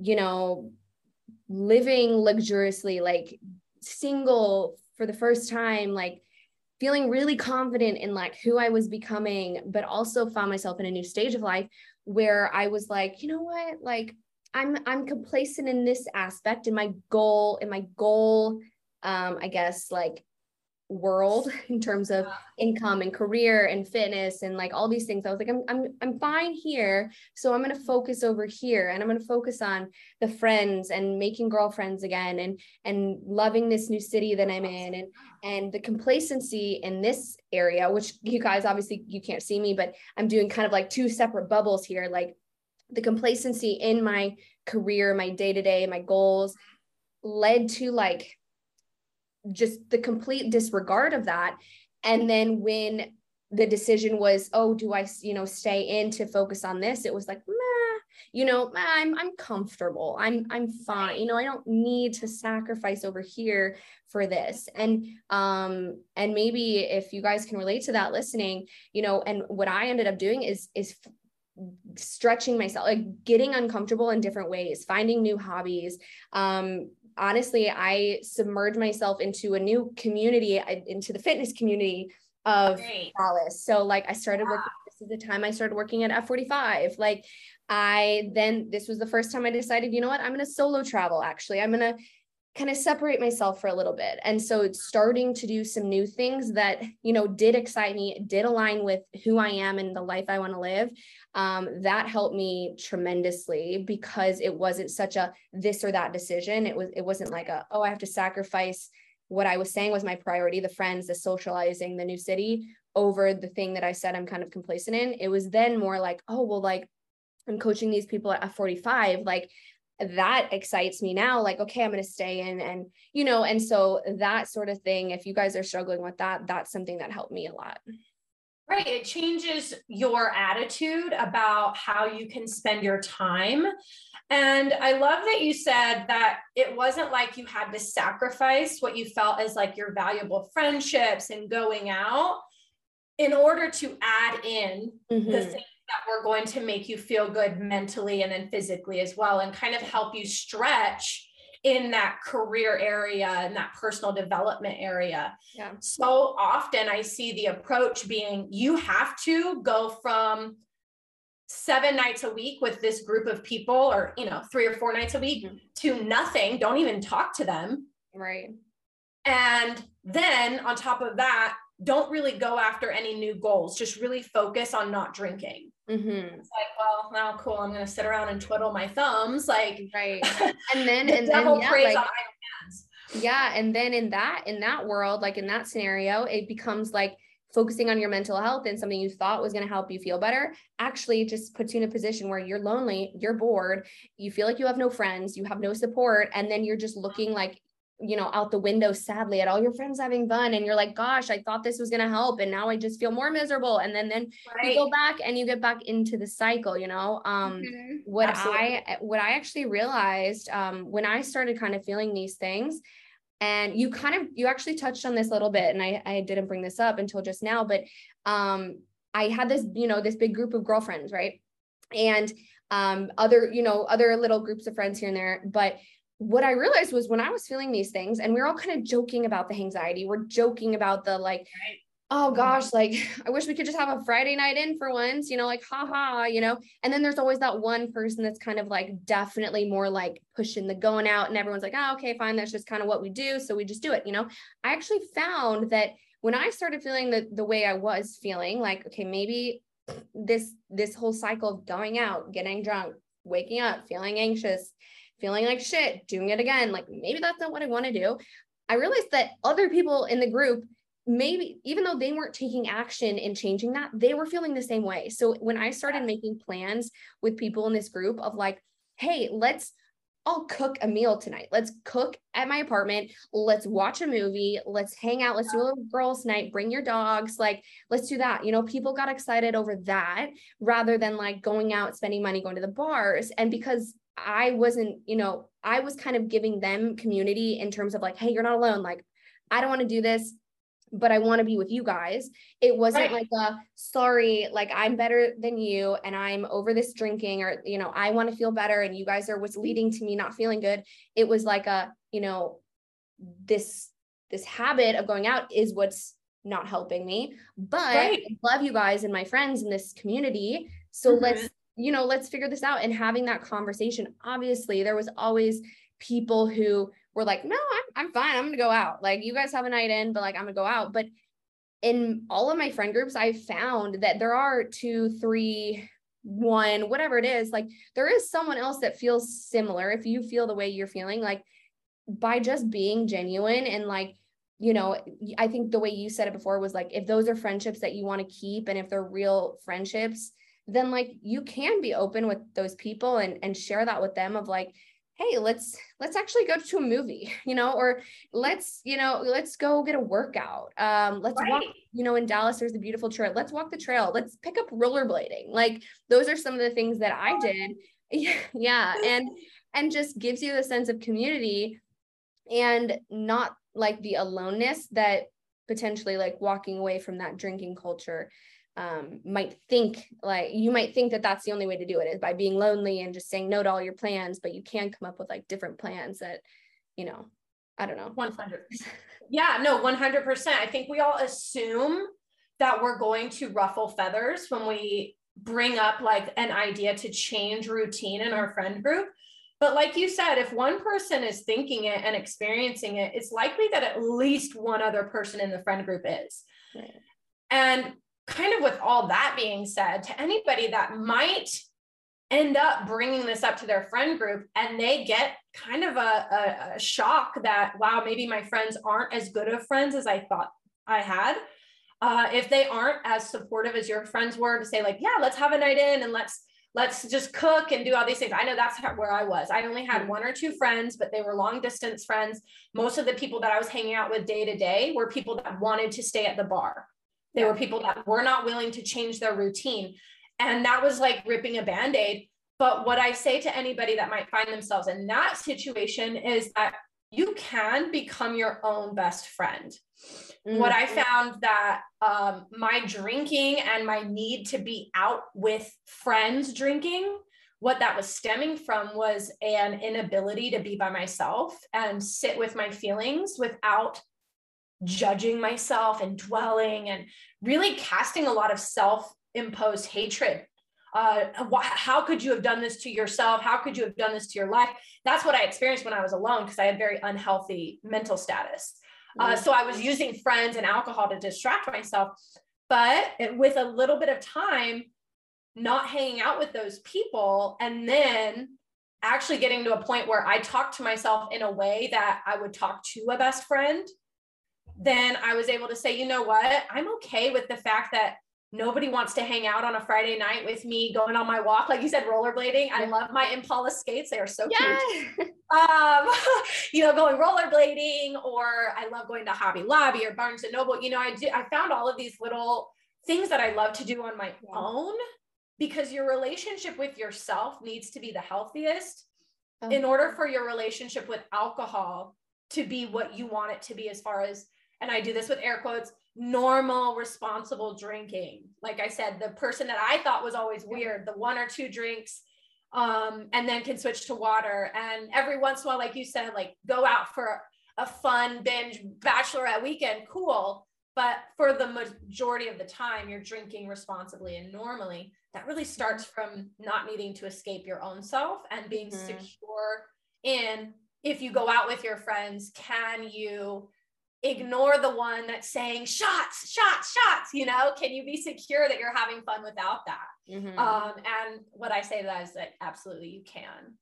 you know, living luxuriously, like, single for the first time, like, feeling really confident in like who I was becoming, but also found myself in a new stage of life where I was like, you know what, like I'm I'm complacent in this aspect, and my goal, and my goal, um, I guess like world in terms of income and career and fitness and like all these things. I was like, I'm I'm I'm fine here. So I'm gonna mm-hmm. focus over here and I'm gonna focus on the friends and making girlfriends again and and loving this new city that I'm in and and the complacency in this area, which you guys obviously you can't see me, but I'm doing kind of like two separate bubbles here. Like the complacency in my career, my day-to-day, my goals led to like just the complete disregard of that. And then when the decision was oh do i you know stay in to focus on this? It was like nah, you know i'm i'm comfortable. I'm i'm fine. You know i don't need to sacrifice over here for this. And um and maybe if you guys can relate to that listening you know and what i ended up doing is is stretching myself like getting uncomfortable in different ways finding new hobbies um honestly, I submerged myself into a new community, uh, into the fitness community of Great. Dallas. So like I started working, this is the time I started working at F45. Like I then, this was the first time I decided, you know what, I'm going to solo travel actually. I'm going to kind of separate myself for a little bit. And so it's starting to do some new things that, you know, did excite me, did align with who I am and the life I want to live. Um, that helped me tremendously because it wasn't such a this or that decision. It was, it wasn't like a, oh, I have to sacrifice what I was saying was my priority, the friends, the socializing, the new city over the thing that I said I'm kind of complacent in. It was then more like, oh, well, like I'm coaching these people at F45. Like that excites me now like okay i'm going to stay in and you know and so that sort of thing if you guys are struggling with that that's something that helped me a lot right it changes your attitude about how you can spend your time and i love that you said that it wasn't like you had to sacrifice what you felt as like your valuable friendships and going out in order to add in mm-hmm. the things that were going to make you feel good mentally and then physically as well and kind of help you stretch in that career area and that personal development area. Yeah. So often I see the approach being you have to go from seven nights a week with this group of people or you know three or four nights a week mm-hmm. to nothing don't even talk to them right and then on top of that don't really go after any new goals just really focus on not drinking Mm-hmm. It's like, well, now cool. I'm going to sit around and twiddle my thumbs. Like, right. And then, the and devil then, yeah, like, on my hands. Yeah. And then in that, in that world, like in that scenario, it becomes like focusing on your mental health and something you thought was going to help you feel better actually just puts you in a position where you're lonely, you're bored, you feel like you have no friends, you have no support. And then you're just looking like you know out the window sadly at all your friends having fun and you're like gosh i thought this was going to help and now i just feel more miserable and then then right. you go back and you get back into the cycle you know um mm-hmm. what Absolutely. i what i actually realized um when i started kind of feeling these things and you kind of you actually touched on this a little bit and i i didn't bring this up until just now but um i had this you know this big group of girlfriends right and um other you know other little groups of friends here and there but what I realized was when I was feeling these things, and we are all kind of joking about the anxiety, we're joking about the like, right. oh gosh, like I wish we could just have a Friday night in for once, you know, like haha, you know. And then there's always that one person that's kind of like definitely more like pushing the going out, and everyone's like, oh, okay, fine, that's just kind of what we do, so we just do it, you know. I actually found that when I started feeling the the way I was feeling, like okay, maybe this this whole cycle of going out, getting drunk, waking up, feeling anxious feeling like shit, doing it again. Like maybe that's not what I want to do. I realized that other people in the group, maybe even though they weren't taking action in changing that, they were feeling the same way. So when I started making plans with people in this group of like, hey, let's I'll cook a meal tonight. Let's cook at my apartment. Let's watch a movie. Let's hang out. Let's do a little girls' night. Bring your dogs. Like, let's do that. You know, people got excited over that rather than like going out, spending money, going to the bars. And because I wasn't, you know, I was kind of giving them community in terms of like, hey, you're not alone. Like, I don't want to do this, but I want to be with you guys. It wasn't right. like a sorry, like I'm better than you and I'm over this drinking or, you know, I want to feel better and you guys are what's leading to me not feeling good. It was like a, you know, this this habit of going out is what's not helping me. But right. I love you guys and my friends in this community. So mm-hmm. let's you know, let's figure this out and having that conversation. Obviously, there was always people who were like, no, I'm, I'm fine. I'm going to go out. Like, you guys have a night in, but like, I'm going to go out. But in all of my friend groups, I found that there are two, three, one, whatever it is, like there is someone else that feels similar. If you feel the way you're feeling, like by just being genuine and like, you know, I think the way you said it before was like, if those are friendships that you want to keep and if they're real friendships, then like you can be open with those people and and share that with them of like hey let's let's actually go to a movie you know or let's you know let's go get a workout. Um let's right. walk you know in dallas there's a beautiful trail. Let's walk the trail. Let's pick up rollerblading. Like those are some of the things that i did. Yeah and and just gives you the sense of community and not like the aloneness that potentially like walking away from that drinking culture um, might think like you might think that that's the only way to do it is by being lonely and just saying no to all your plans but you can come up with like different plans that you know i don't know. 100 yeah no 100% i think we all assume that we're going to ruffle feathers when we bring up like an idea to change routine in our friend group. But like you said if one person is thinking it and experiencing it it's likely that at least one other person in the friend group is. Right. and kind of with all that being said, to anybody that might end up bringing this up to their friend group and they get kind of a, a, a, shock that, wow, maybe my friends aren't as good of friends as I thought I had. Uh, if they aren't as supportive as your friends were to say like, yeah, let's have a night in and let's let's just cook and do all these things. I know that's where I was. I only had one or two friends, but they were long distance friends. Most of the people that I was hanging out with day to day were people that wanted to stay at the bar. There were people that were not willing to change their routine. And that was like ripping a band aid. But what I say to anybody that might find themselves in that situation is that you can become your own best friend. Mm-hmm. What I found that um, my drinking and my need to be out with friends drinking, what that was stemming from was an inability to be by myself and sit with my feelings without judging myself and dwelling and really casting a lot of self imposed hatred. Uh, how could you have done this to yourself? How could you have done this to your life? That's what I experienced when I was alone because I had very unhealthy mental status. Uh, so I was using friends and alcohol to distract myself. But with a little bit of time, not hanging out with those people, and then actually getting to a point where I talked to myself in a way that I would talk to a best friend then I was able to say, you know what? I'm okay with the fact that nobody wants to hang out on a Friday night with me going on my walk. Like you said, rollerblading. I love my Impala skates. They are so yeah. cute. Um, you know, going rollerblading or I love going to Hobby Lobby or Barnes and Noble. You know, I do, I found all of these little things that I love to do on my yeah. own because your relationship with yourself needs to be the healthiest oh. in order for your relationship with alcohol to be what you want it to be as far as and I do this with air quotes, normal, responsible drinking. Like I said, the person that I thought was always weird, the one or two drinks, um, and then can switch to water. And every once in a while, like you said, like go out for a fun binge bachelorette weekend, cool. But for the majority of the time, you're drinking responsibly and normally. That really starts from not needing to escape your own self and being mm-hmm. secure in if you go out with your friends, can you ignore the one that's saying shots, shots, shots. You know, can you be secure that you're having fun without that? Mm-hmm. Um, and what I say to that is that absolutely you can.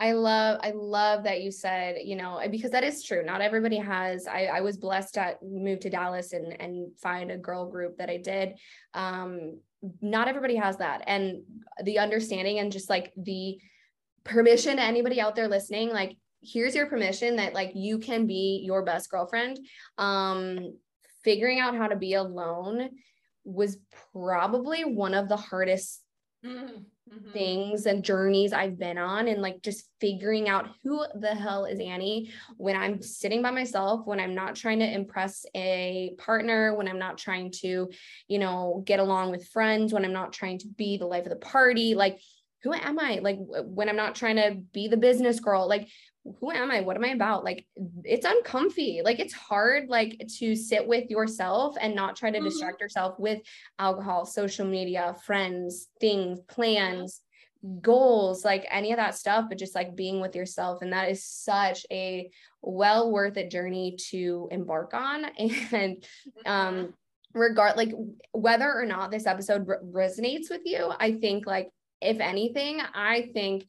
I love, I love that you said, you know, because that is true. Not everybody has. I, I was blessed to move to Dallas and and find a girl group that I did. Um, not everybody has that, and the understanding and just like the permission to anybody out there listening, like here's your permission that like you can be your best girlfriend um figuring out how to be alone was probably one of the hardest mm-hmm. things and journeys I've been on and like just figuring out who the hell is Annie when I'm sitting by myself when I'm not trying to impress a partner when I'm not trying to you know get along with friends when I'm not trying to be the life of the party like who am I? Like when I'm not trying to be the business girl, like who am I? What am I about? Like it's uncomfy. Like it's hard like to sit with yourself and not try to mm-hmm. distract yourself with alcohol, social media, friends, things, plans, goals, like any of that stuff, but just like being with yourself. And that is such a well worth a journey to embark on. And um, mm-hmm. regard like whether or not this episode re- resonates with you, I think like if anything, I think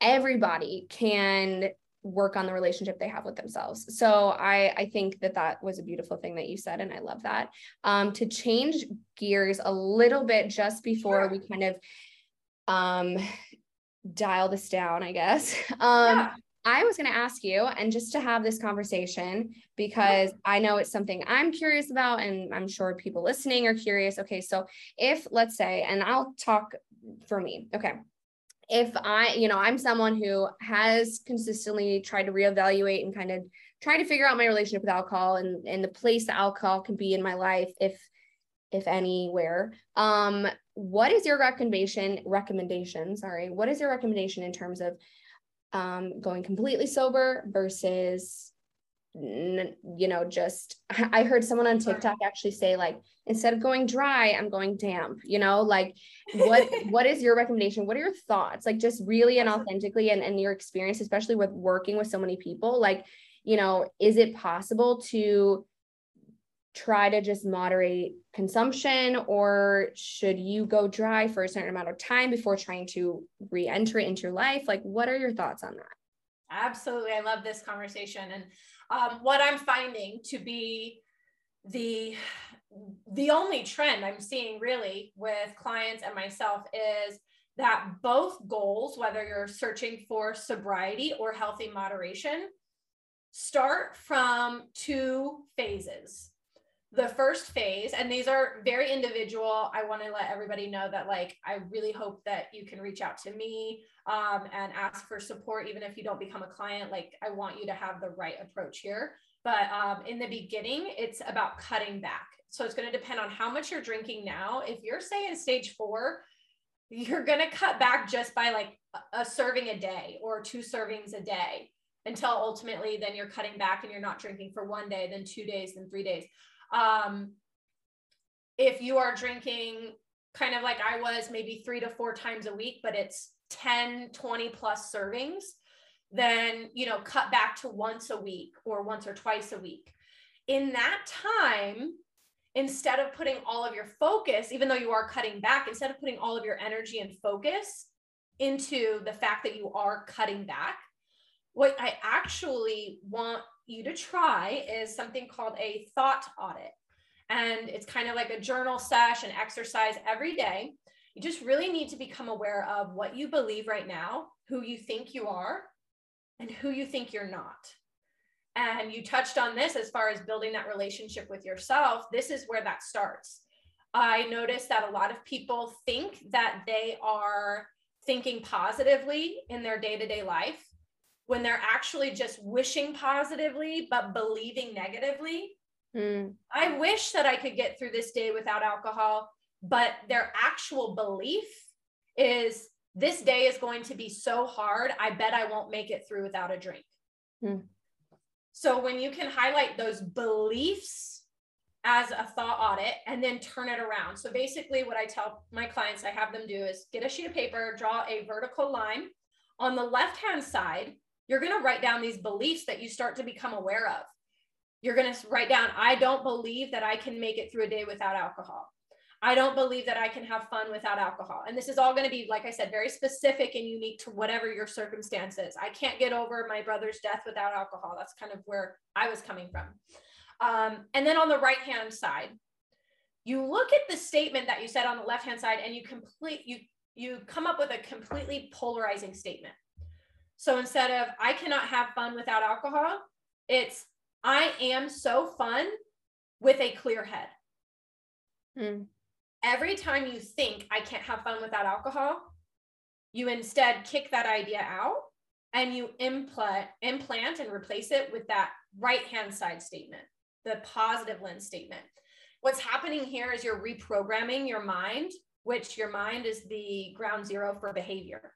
everybody can work on the relationship they have with themselves. So I I think that that was a beautiful thing that you said and I love that. Um to change gears a little bit just before sure. we kind of um dial this down, I guess. Um yeah. I was going to ask you and just to have this conversation because I know it's something I'm curious about and I'm sure people listening are curious. Okay, so if let's say and I'll talk for me. Okay if I, you know, I'm someone who has consistently tried to reevaluate and kind of try to figure out my relationship with alcohol and, and the place that alcohol can be in my life, if if anywhere. Um, what is your recommendation? Recommendation, sorry. What is your recommendation in terms of um, going completely sober versus you know just i heard someone on tiktok actually say like instead of going dry i'm going damp you know? Like what what is your recommendation? What are your thoughts? Like just really and authentically and, and your experience especially with working with so many people like you know is it possible to try to just moderate consumption or should you go dry for a certain amount of time before trying to re-enter it into your life? Like what are your thoughts on that? Absolutely. I love this conversation. And um, what I'm finding to be the the only trend I'm seeing really with clients and myself is that both goals, whether you're searching for sobriety or healthy moderation, start from two phases. The first phase, and these are very individual. I want to let everybody know that, like, I really hope that you can reach out to me um, and ask for support, even if you don't become a client. Like, I want you to have the right approach here. But um, in the beginning, it's about cutting back. So it's going to depend on how much you're drinking now. If you're, say, in stage four, you're going to cut back just by like a serving a day or two servings a day until ultimately then you're cutting back and you're not drinking for one day, then two days, then three days. Um, if you are drinking kind of like I was, maybe three to four times a week, but it's 10, 20 plus servings, then, you know, cut back to once a week or once or twice a week. In that time, instead of putting all of your focus, even though you are cutting back, instead of putting all of your energy and focus into the fact that you are cutting back, what I actually want you to try is something called a thought audit. And it's kind of like a journal sesh, an exercise every day you just really need to become aware of what you believe right now, who you think you are, and who you think you're not. And you touched on this as far as building that relationship with yourself. This is where that starts. I noticed that a lot of people think that they are thinking positively in their day to day life when they're actually just wishing positively but believing negatively. Mm. I wish that I could get through this day without alcohol but their actual belief is this day is going to be so hard. I bet I won't make it through without a drink. Hmm. So when you can highlight those beliefs as a thought audit and then turn it around. So basically, what I tell my clients I have them do is get a sheet of paper, draw a vertical line. On the left hand side, you're going to write down these beliefs that you start to become aware of. You're going to write down, I don't believe that I can make it through a day without alcohol. I don't believe that I can have fun without alcohol. And this is all going to be, like I said, very specific and unique to whatever your circumstances. I can't get over my brother's death without alcohol. That's kind of where I was coming from. Um, and then on the right hand side, you look at the statement that you said on the left hand side and you complete you you come up with a completely polarizing statement. So instead of I cannot have fun without alcohol, it's I am so fun with a clear head. Hmm every time you think I can't have fun without alcohol, you instead kick that idea out and you implant implant and replace it with that right hand side statement, the positive lens statement. What's happening here is you're reprogramming your mind, which your mind is the ground zero for behavior.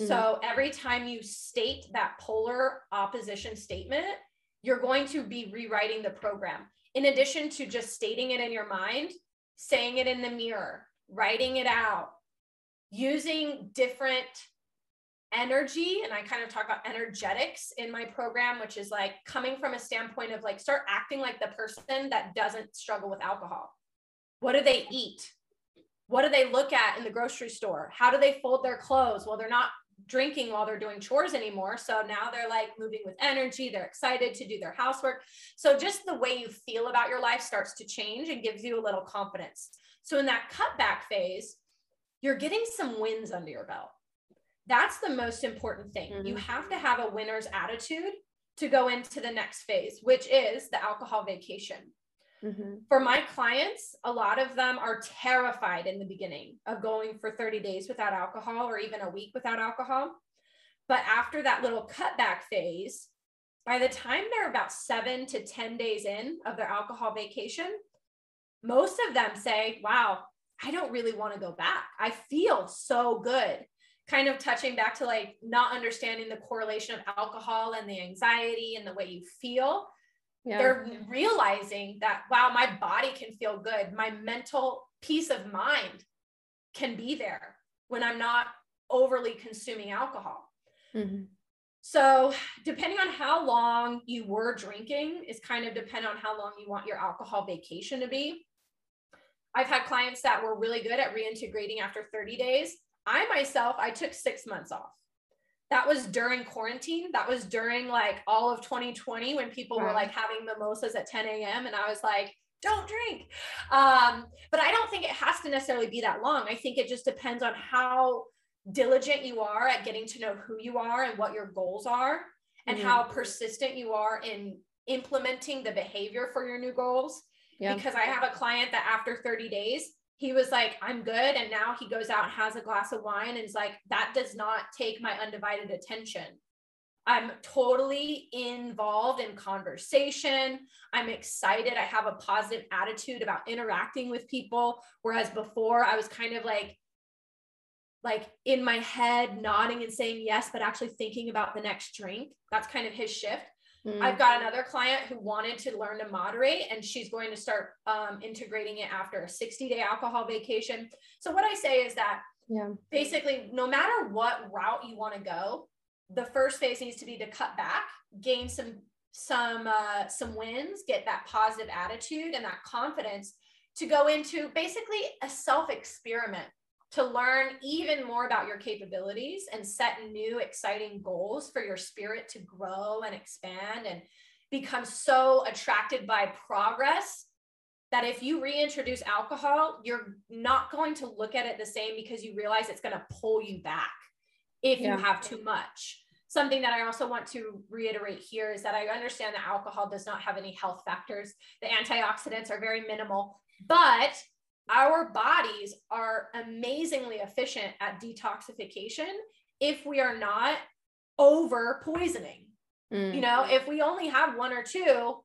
Mm-hmm. So every time you state that polar opposition statement, you're going to be rewriting the program. In addition to just stating it in your mind, saying it in the mirror, writing it out, using different energy and i kind of talk about energetics in my program which is like coming from a standpoint of like start acting like the person that doesn't struggle with alcohol what do they eat what do they look at in the grocery store how do they fold their clothes well they're not drinking while they're doing chores anymore so now they're like moving with energy they're excited to do their housework so just the way you feel about your life starts to change and gives you a little confidence so in that cutback phase you're getting some wins under your belt that's the most important thing. Mm-hmm. You have to have a winner's attitude to go into the next phase, which is the alcohol vacation. Mm-hmm. For my clients, a lot of them are terrified in the beginning of going for 30 days without alcohol or even a week without alcohol. But after that little cutback phase, by the time they're about seven to 10 days in of their alcohol vacation, most of them say, Wow, I don't really want to go back. I feel so good kind of touching back to like not understanding the correlation of alcohol and the anxiety and the way you feel yeah. they're realizing that wow my body can feel good my mental peace of mind can be there when i'm not overly consuming alcohol mm-hmm. so depending on how long you were drinking is kind of depend on how long you want your alcohol vacation to be i've had clients that were really good at reintegrating after 30 days I myself, I took six months off. That was during quarantine. That was during like all of 2020 when people were like having mimosas at 10 a.m. And I was like, don't drink. Um, but I don't think it has to necessarily be that long. I think it just depends on how diligent you are at getting to know who you are and what your goals are and mm-hmm. how persistent you are in implementing the behavior for your new goals. Yeah. Because I have a client that after 30 days, he was like, I'm good. And now he goes out and has a glass of wine and is like, that does not take my undivided attention. I'm totally involved in conversation. I'm excited. I have a positive attitude about interacting with people. Whereas before I was kind of like, like in my head, nodding and saying yes, but actually thinking about the next drink. That's kind of his shift. Mm. I've got another client who wanted to learn to moderate, and she's going to start um, integrating it after a 60 day alcohol vacation. So, what I say is that yeah. basically, no matter what route you want to go, the first phase needs to be to cut back, gain some some uh, some wins, get that positive attitude and that confidence to go into basically a self experiment to learn even more about your capabilities and set new exciting goals for your spirit to grow and expand and become so attracted by progress that if you reintroduce alcohol, you're not going to look at it the same because you realize it's going to pull you back if yeah. you have too much. Something that I also want to reiterate here is that I understand that alcohol does not have any health factors. The antioxidants are very minimal, but our bodies are amazingly efficient at detoxification if we are not over poisoning. Mm. You know, if we only have one or two,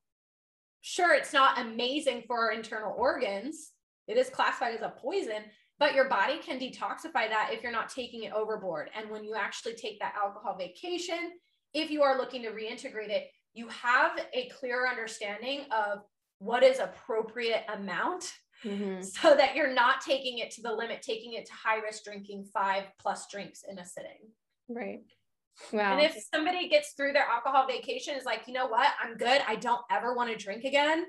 sure, it's not amazing for our internal organs. It is classified as a poison, but your body can detoxify that if you're not taking it overboard. And when you actually take that alcohol vacation, if you are looking to reintegrate it, you have a clear understanding of what is appropriate amount mm-hmm. so that you're not taking it to the limit, taking it to high risk drinking five plus drinks in a sitting. Right. Wow. And if somebody gets through their alcohol vacation is like, you know what, I'm good. I don't ever want to drink again.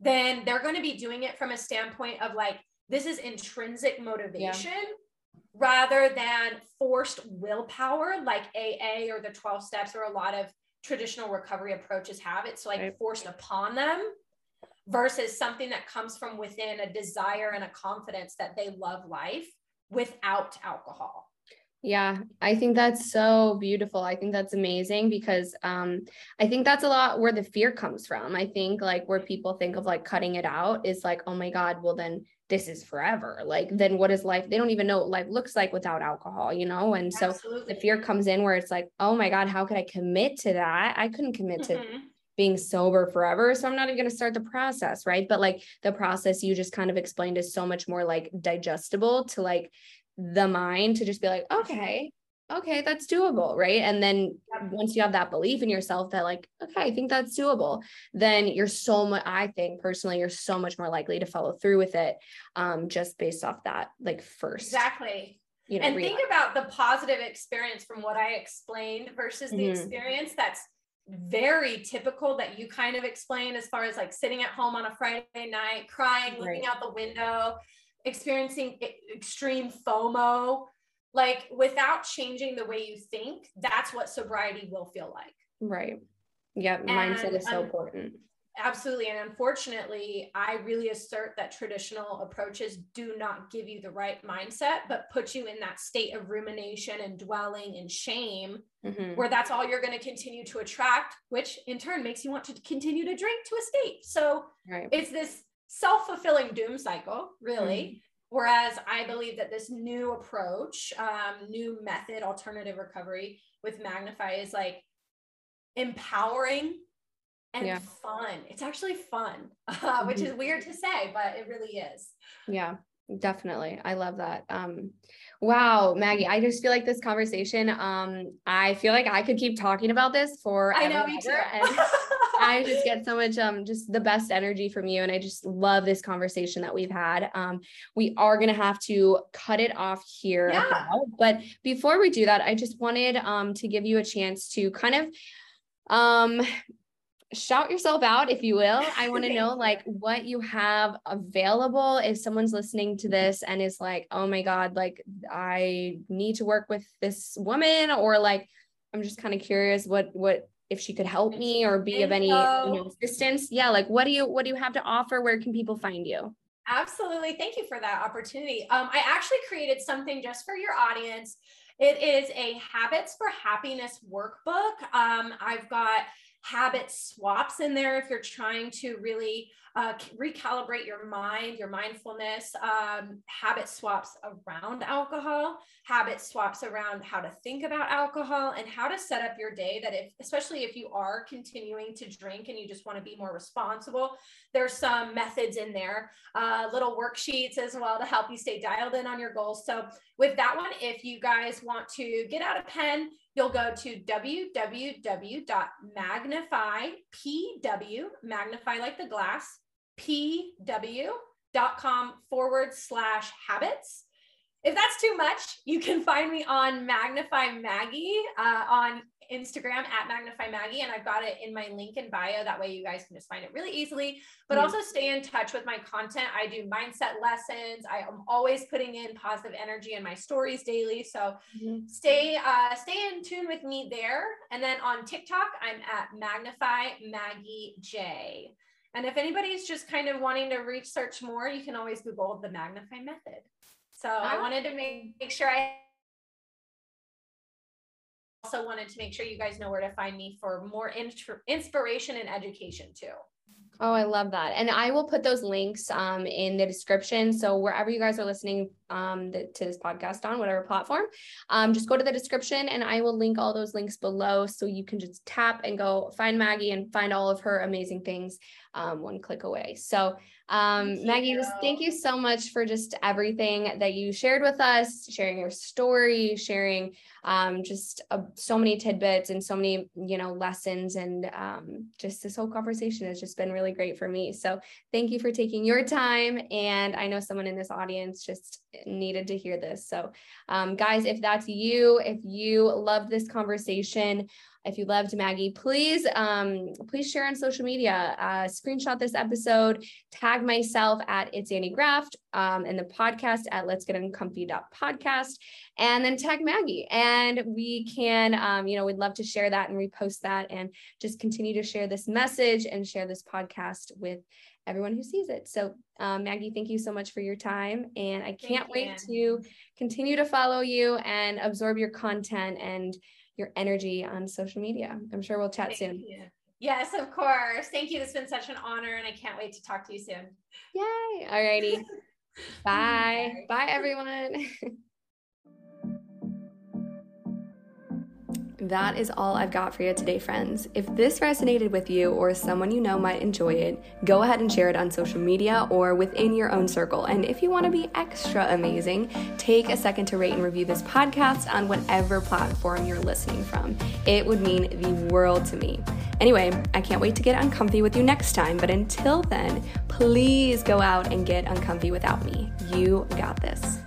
Then they're going to be doing it from a standpoint of like, this is intrinsic motivation yeah. rather than forced willpower, like AA or the 12 steps or a lot of traditional recovery approaches have. It's like right. forced upon them versus something that comes from within a desire and a confidence that they love life without alcohol. Yeah, I think that's so beautiful. I think that's amazing because um I think that's a lot where the fear comes from. I think like where people think of like cutting it out is like, oh my God, well then this is forever. Like then what is life? They don't even know what life looks like without alcohol, you know? And so Absolutely. the fear comes in where it's like, oh my God, how could I commit to that? I couldn't commit mm-hmm. to being sober forever. So I'm not even going to start the process. Right. But like the process you just kind of explained is so much more like digestible to like the mind to just be like, okay, okay, that's doable. Right. And then once you have that belief in yourself that like, okay, I think that's doable, then you're so much, I think personally, you're so much more likely to follow through with it. Um, just based off that, like first. Exactly. you know and think about the positive experience from what i explained versus the mm-hmm. experience that's very typical that you kind of explained as far as like sitting at home on a friday night crying right. looking out the window experiencing extreme fomo. Like without changing the way you think that's what sobriety will feel like. Right. Yeah mindset is so um, important Absolutely. And unfortunately, I really assert that traditional approaches do not give you the right mindset, but put you in that state of rumination and dwelling and shame, mm-hmm. where that's all you're going to continue to attract, which in turn makes you want to continue to drink to escape. So right. it's this self fulfilling doom cycle, really. Mm-hmm. Whereas I believe that this new approach, um, new method, alternative recovery with Magnify is like empowering and yeah. fun. It's actually fun, uh, which is weird to say, but it really is. Yeah, definitely. I love that. Um, wow, Maggie, I just feel like this conversation, um, I feel like I could keep talking about this for I know me too. I just get so much um just the best energy from you. And I just love this conversation that we've had. Um, we are gonna have to cut it off here. Yeah. About, but before we do that, I just wanted um to give you a chance to kind of um shout yourself out if you will. I want to know like what you have available if someone's listening to this and is like oh my god like i need to work with this woman or like i'm just kind of curious what what if she could help me or be of any you know, assistance. Yeah like what do you what do you have to offer? Where can people find you? Absolutely. Thank you for that opportunity. Um, i actually created something just for your audience. It is a habits for happiness workbook. Um, i've got habit swaps in there if you're trying to really uh, recalibrate your mind, your mindfulness, um, habit swaps around alcohol, habit swaps around how to think about alcohol, and how to set up your day. That if, especially if you are continuing to drink and you just want to be more responsible, there's some methods in there, uh, little worksheets as well to help you stay dialed in on your goals. So, with that one, if you guys want to get out a pen, you'll go to www.magnifypw, magnify like the glass, pw.com forward slash habits. If that's too much, you can find me on Magnify Maggie uh, on Instagram at Magnify Maggie, and I've got it in my link in bio. That way, you guys can just find it really easily. But mm-hmm. also stay in touch with my content. I do mindset lessons. I am always putting in positive energy in my stories daily. So mm-hmm. stay uh, stay in tune with me there. And then on TikTok, I'm at Magnify Maggie J. And if anybody's just kind of wanting to research more, you can always Google the Magnify method. So oh. I wanted to make, make sure I also wanted to make sure you guys know where to find me for more inspiration and education too. Oh, I love that. And I will put those links um, in the description. So wherever you guys are listening um, the, to this podcast on, whatever platform, um, just go to the description and I will link all those links below. So you can just tap and go find Maggie and find all of her amazing things um, one click away. So um, Maggie, just thank you so much for just everything that you shared with us, sharing your story, sharing um, just uh, so many tidbits and so many, you know, lessons. And um, just this whole conversation has just been really great for me. So thank you for taking your time. And I know someone in this audience just needed to hear this. So, um, guys, if that's you, if you love this conversation, if you loved Maggie, please, um, please share on social media, uh, screenshot this episode, tag myself at It's Annie Graft um, and the podcast at Let's Get Uncomfy podcast, and then tag Maggie. And we can, um, you know, we'd love to share that and repost that and just continue to share this message and share this podcast with everyone who sees it. So, um, Maggie, thank you so much for your time. And I can't wait to continue to follow you and absorb your content and your energy on social media. I'm sure we'll chat Thank soon. You. Yes, of course. Thank you. It's been such an honor, and I can't wait to talk to you soon. Yay. All righty. Bye. Bye, Bye everyone. that is all I've got for you today, friends. If this resonated with you or someone you know might enjoy it, go ahead and share it on social media or within your own circle. And if you want to be extra amazing, take a second to rate and review this podcast on whatever platform you're listening from. It would mean the world to me. Anyway, I can't wait to get uncomfy with you next time, but until then, please go out and get uncomfy without me. You got this.